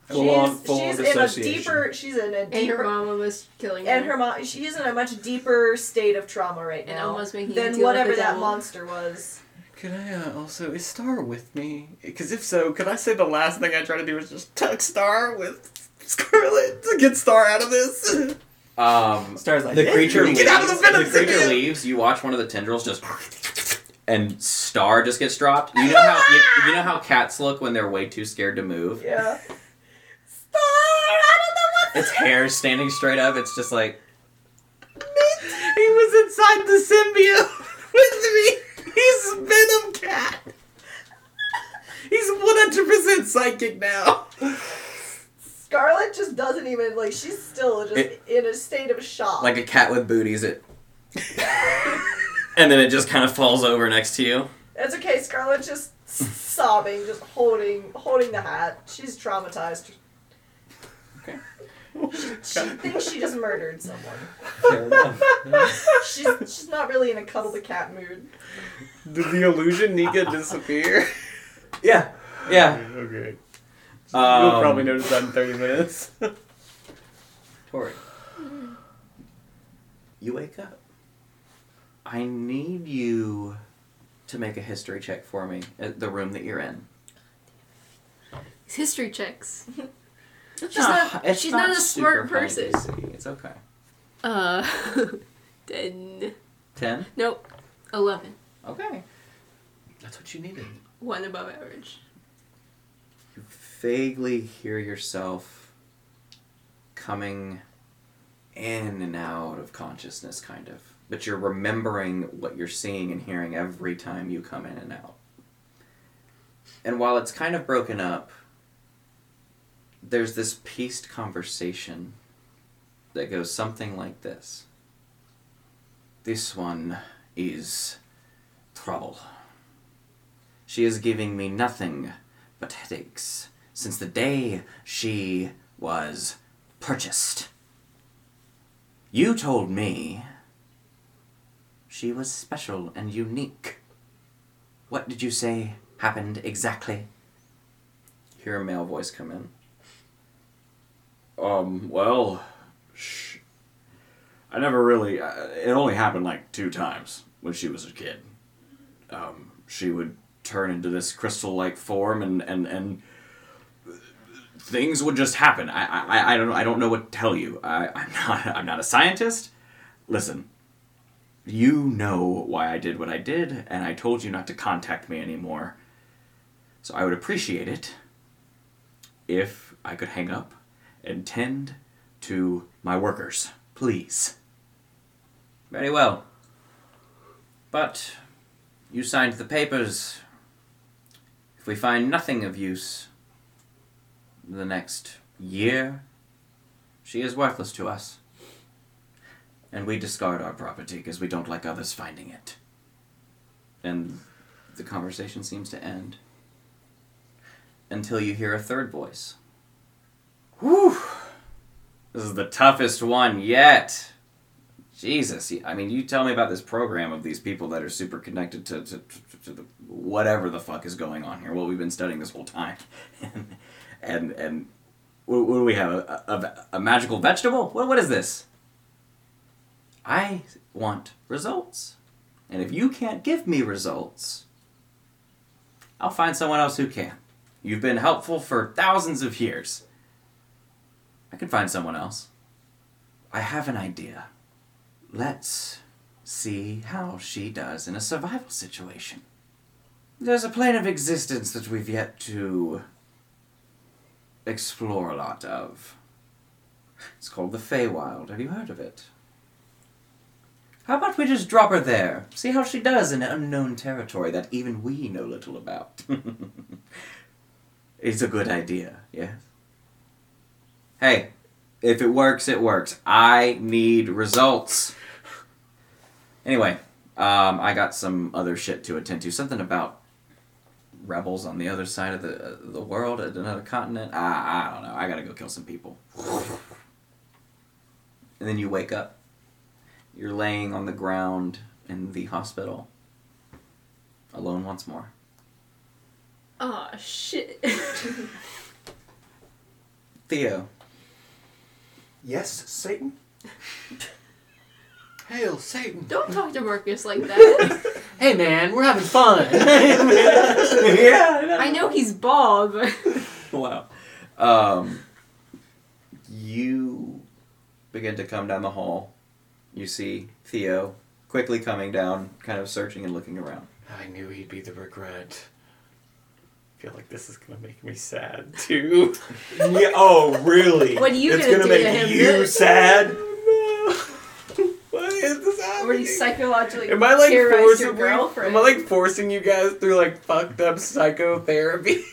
Full she's on- full she's on in a deeper she's in a deeper. And her deeper mom almost killing and her. her mom she's in a much deeper state of trauma right And now almost making than whatever the that devil. monster was. Could I uh, also is Star with me? Because if so, could I say the last thing I try to do is just tuck Star with Scarlet to get Star out of this? Um, Stars like the creature Get leaves. out of the venom, the creature Simeon! leaves. You watch one of the tendrils just, and Star just gets dropped. You know how you, you know how cats look when they're way too scared to move. Yeah. Star, I don't know what Its hair standing straight up. It's just like he was inside the symbiote with me. He's venom cat. He's one hundred percent psychic now. Scarlet just doesn't even like she's still just It- in a state of shock. like a cat with booties. It, and then it just kind of falls over next to you. It's okay. Scarlet's just sobbing, just holding holding the hat. She's traumatized. Okay. She thinks she just murdered someone. Fair enough. She's she's not really in a cuddle the cat mood. Did the illusion Nika disappear? Yeah, yeah. okay. Um, You'll probably notice that in thirty minutes. Torri, you wake up. I need you to make a history check for me at the room that you're in. History checks. She's not- she's not a smart person. It's okay. Uh, ten. Ten. Nope. Eleven. Okay. That's what you needed. One above average. You vaguely hear yourself coming in and out of consciousness, kind of. But you're remembering what you're seeing and hearing every time you come in and out. And while it's kind of broken up, there's this pieced conversation that goes something like this This one is trouble. She is giving me nothing but headaches since the day she was purchased. You told me she was special and unique. What did you say happened exactly? Hear a male voice come in. Um, well, I never really. Uh, it only happened like two times when she was a kid. Um, she would turn into this crystal-like form, and and and things would just happen. I I, I don't I don't know what to tell you. I I'm not I'm not a scientist. Listen, you know why I did what I did, and I told you not to contact me anymore. So I would appreciate it if I could hang up and tend to my workers, please. Very well. But you signed the papers. If we find nothing of use the next year, she is worthless to us. And we discard our property because we don't like others finding it. And the conversation seems to end. Until you hear a third voice. Whew! This is the toughest one yet. Jesus, I mean, you tell me about this program of these people that are super connected to, to, to, to the, whatever the fuck is going on here. What we've been studying this whole time, and and and what, what do we have? A, a, a magical vegetable? What what is this? I want results, and if you can't give me results, I'll find someone else who can. You've been helpful for thousands of years. I can find someone else. I have an idea. Let's see how she does in a survival situation. There's a plane of existence that we've yet to explore a lot of. It's called the Feywild. Have you heard of it? How about we just drop her there? See how she does in unknown territory that even we know little about. it's a good idea, yes? Hey, if it works, it works. I need results. Anyway, um, I got some other shit to attend to. Something about rebels on the other side of the uh, the world at another continent. I, I don't know. I gotta go kill some people. And then you wake up. You're laying on the ground in the hospital. Alone once more. Oh shit. Theo, Yes, Satan. Hail Satan. Don't talk to Marcus like that. Hey man, we're having fun. yeah, I know he's bald, but wow. Um, you begin to come down the hall. You see Theo quickly coming down, kind of searching and looking around. I knew he'd be the regret. I feel like this is gonna make me sad too. Yeah, oh, really? What are you it's gonna gonna do to make him, you sad? Why is this or happening? he psychologically Am I like terrorized your girlfriend. Am I like forcing you guys through like fucked up psychotherapy?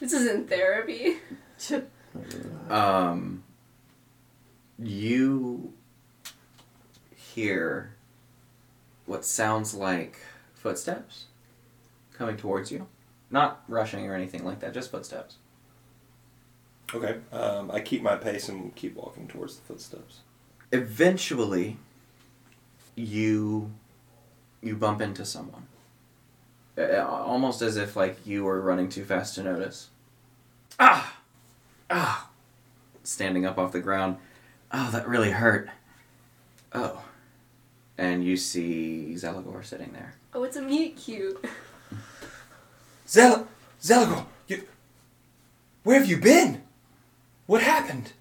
This isn't therapy. Um, you hear what sounds like footsteps coming towards you. Not rushing or anything like that, just footsteps. Okay. Um, I keep my pace and keep walking towards the footsteps. Eventually, you you bump into someone. Uh, almost as if like you were running too fast to notice. Ah, ah, standing up off the ground. Oh, that really hurt. Oh, and you see Zelagor sitting there. Oh, it's a meat cute. Zel, Zelagor, you, where have you been? What happened?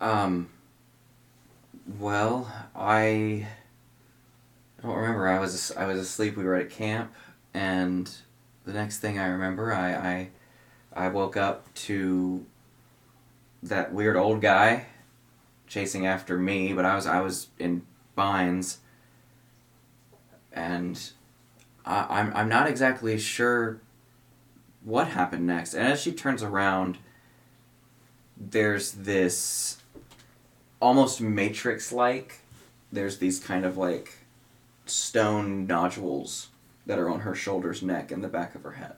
Um. Well, I don't remember. I was I was asleep. We were at camp, and the next thing I remember, I I, I woke up to that weird old guy chasing after me, but I was I was in binds, and I, I'm I'm not exactly sure what happened next. And as she turns around, there's this almost matrix like there's these kind of like stone nodules that are on her shoulders neck and the back of her head.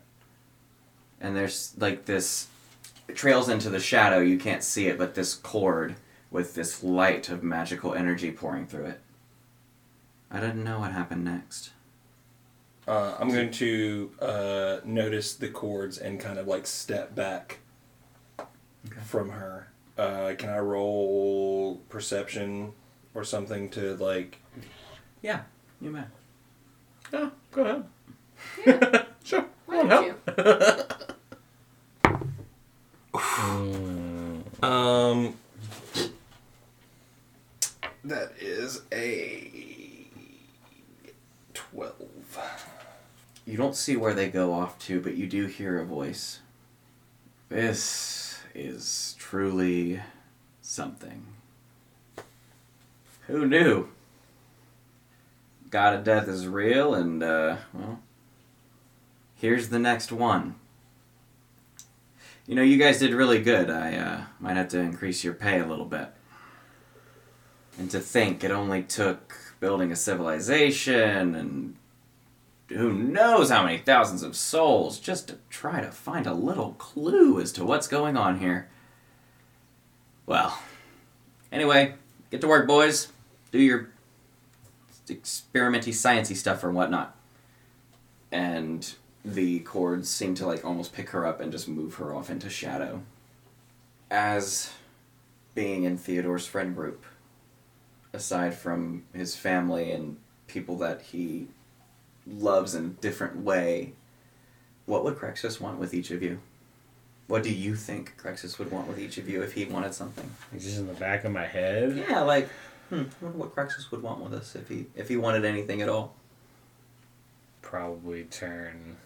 And there's like this it trails into the shadow you can't see it but this cord with this light of magical energy pouring through it. I didn't know what happened next Uh, I'm going to uh, notice the chords and kind of like step back Okay. from her. Uh, can I roll perception or something to like? yeah you may Yeah, go ahead. Yeah. sure. Why won't don't you? Um, that is a twelve. You don't see where they go off to, but you do hear a voice. This is truly something. Who knew? God of Death is real, and, uh, well, here's the next one. You know, you guys did really good. I, uh, might have to increase your pay a little bit. And to think it only took building a civilization and who knows how many thousands of souls just to try to find a little clue as to what's going on here. Well, anyway, get to work, boys. Do your experimenty, sciencey stuff or whatnot. And the cords seem to like almost pick her up and just move her off into shadow. As being in Theodore's friend group, aside from his family and people that he loves in a different way, what would Crexus want with each of you? What do you think Crexus would want with each of you if he wanted something? Like just in the back of my head. Yeah, like Hmm. I wonder what Crexus would want with us if he if he wanted anything at all. Probably turn.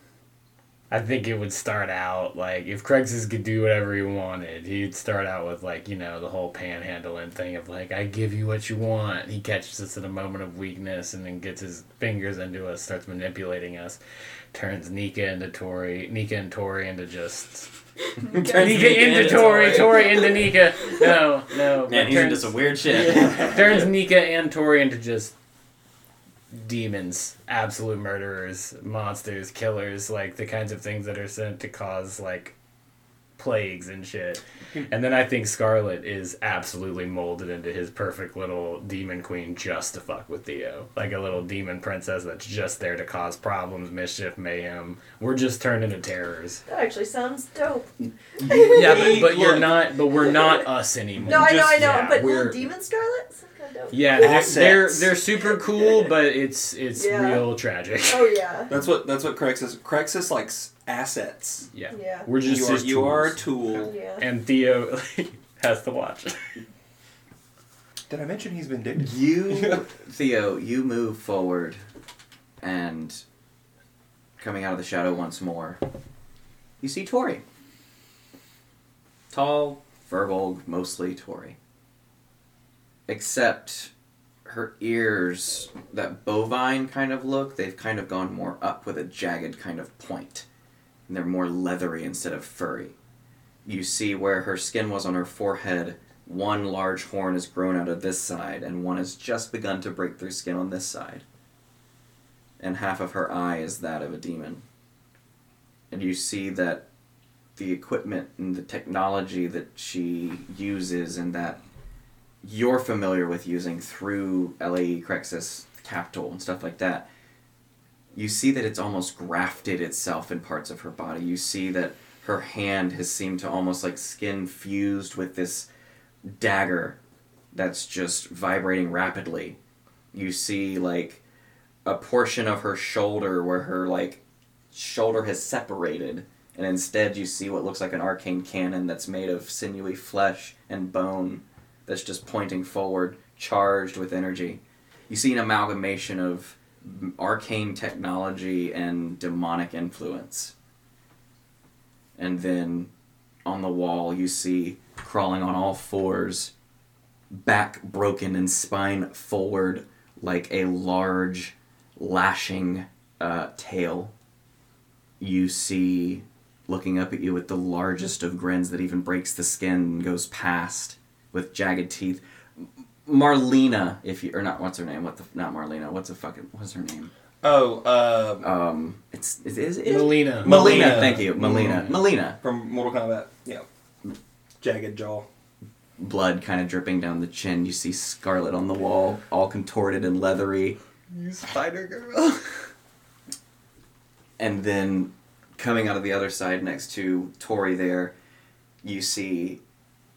I think it would start out like if Crexus could do whatever he wanted, he'd start out with like you know the whole panhandling thing of like I give you what you want. He catches us in a moment of weakness and then gets his fingers into us, starts manipulating us, turns Nika into Torri, Nika and Torri into just Nika into Torri, Torri into Nika. No, no. Man, but he's into some weird shit. turns Nika and Torri into just demons, absolute murderers, monsters, killers, like the kinds of things that are sent to cause like plagues and shit. And then I think Scarlet is absolutely molded into his perfect little demon queen just to fuck with Theo. Like a little demon princess that's just there to cause problems, mischief, mayhem. We're just turned into terrors. That actually sounds dope. Yeah, but, but you're not but we're not us anymore. No, I know, I know, yeah, but we're- little demon Scarlet sounds kind of dope. Yeah, they're, they're they're super cool, but it's it's Yeah. real tragic. Oh yeah. That's what that's what Crexus Crexus likes assets. Yeah, Yeah. we're just you are, you are a tool. Yeah. and Theo has to watch. Did I mention he's vindictive? You, Theo, you move forward, and coming out of the shadow once more, you see Torri. Tall, firbolg, mostly Torri. Except her ears, that bovine kind of look, they've kind of gone more up with a jagged kind of point. And they're more leathery instead of furry. You see where her skin was on her forehead, one large horn has grown out of this side, and one has just begun to break through skin on this side. And half of her eye is that of a demon. And you see that the equipment and the technology that she uses and that you're familiar with using through LAE Crexus Capital and stuff like that, you see that it's almost grafted itself in parts of her body. You see that her hand has seemed to almost like skin fused with this dagger that's just vibrating rapidly. You see like a portion of her shoulder where her like shoulder has separated and instead you see what looks like an arcane cannon that's made of sinewy flesh and bone that's just pointing forward charged with energy. You see an amalgamation of arcane technology and demonic influence. And then on the wall, you see crawling on all fours, back broken and spine forward like a large lashing uh, tail. You see looking up at you with the largest of grins that even breaks the skin and goes past with jagged teeth. Marlena, if you or not, what's her name? What the not Marlena? What's the fucking what's her name? Oh, uh, Um, it's is is it Melina. Melina, Melina. thank you, Melina. Mm. Melina. from Mortal Kombat. Yeah. Jagged jaw. Blood kind of dripping down the chin. You see Scarlet on the wall, all contorted and leathery. You Spider Girl. And then coming out of the other side next to Torri there, you see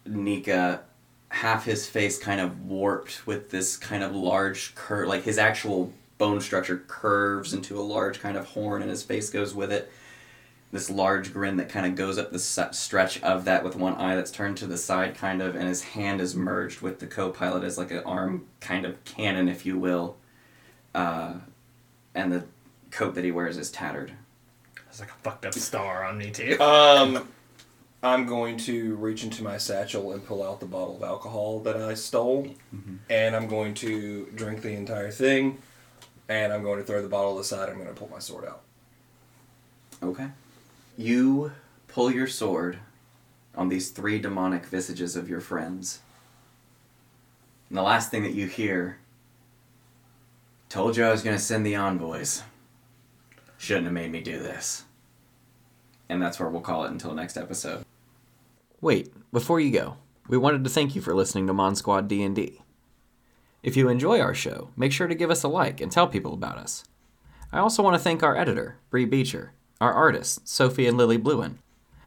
Nika half his face kind of warped with this kind of large curve, like his actual bone structure curves into a large kind of horn and his face goes with it. This large grin that kind of goes up the stretch of that with one eye that's turned to the side, kind of, and his hand is merged with the co pilot as like an arm kind of cannon, if you will. Uh, and the coat that he wears is tattered. There's like a fucked up star on me too. Um, I'm going to reach into my satchel and pull out the bottle of alcohol that I stole, mm-hmm. and I'm going to drink the entire thing, and I'm going to throw the bottle aside. I'm going to pull my sword out. Okay. You pull your sword on these three demonic visages of your friends. And the last thing that you hear told you I was going to send the envoys. Shouldn't have made me do this. And that's where we'll call it until next episode. Wait, before you go, we wanted to thank you for listening to Mon Squad D&D. If you enjoy our show, make sure to give us a like and tell people about us. I also want to thank our editor, Bree Beecher, our artists, Sophie and Lily Bluen,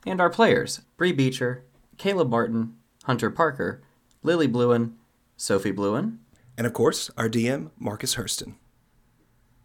and our players, Bree Beecher, Caleb Martin, Hunter Parker, Lily Bluen, Sophie Bluen, And of course, our DM, Marcus Hurston.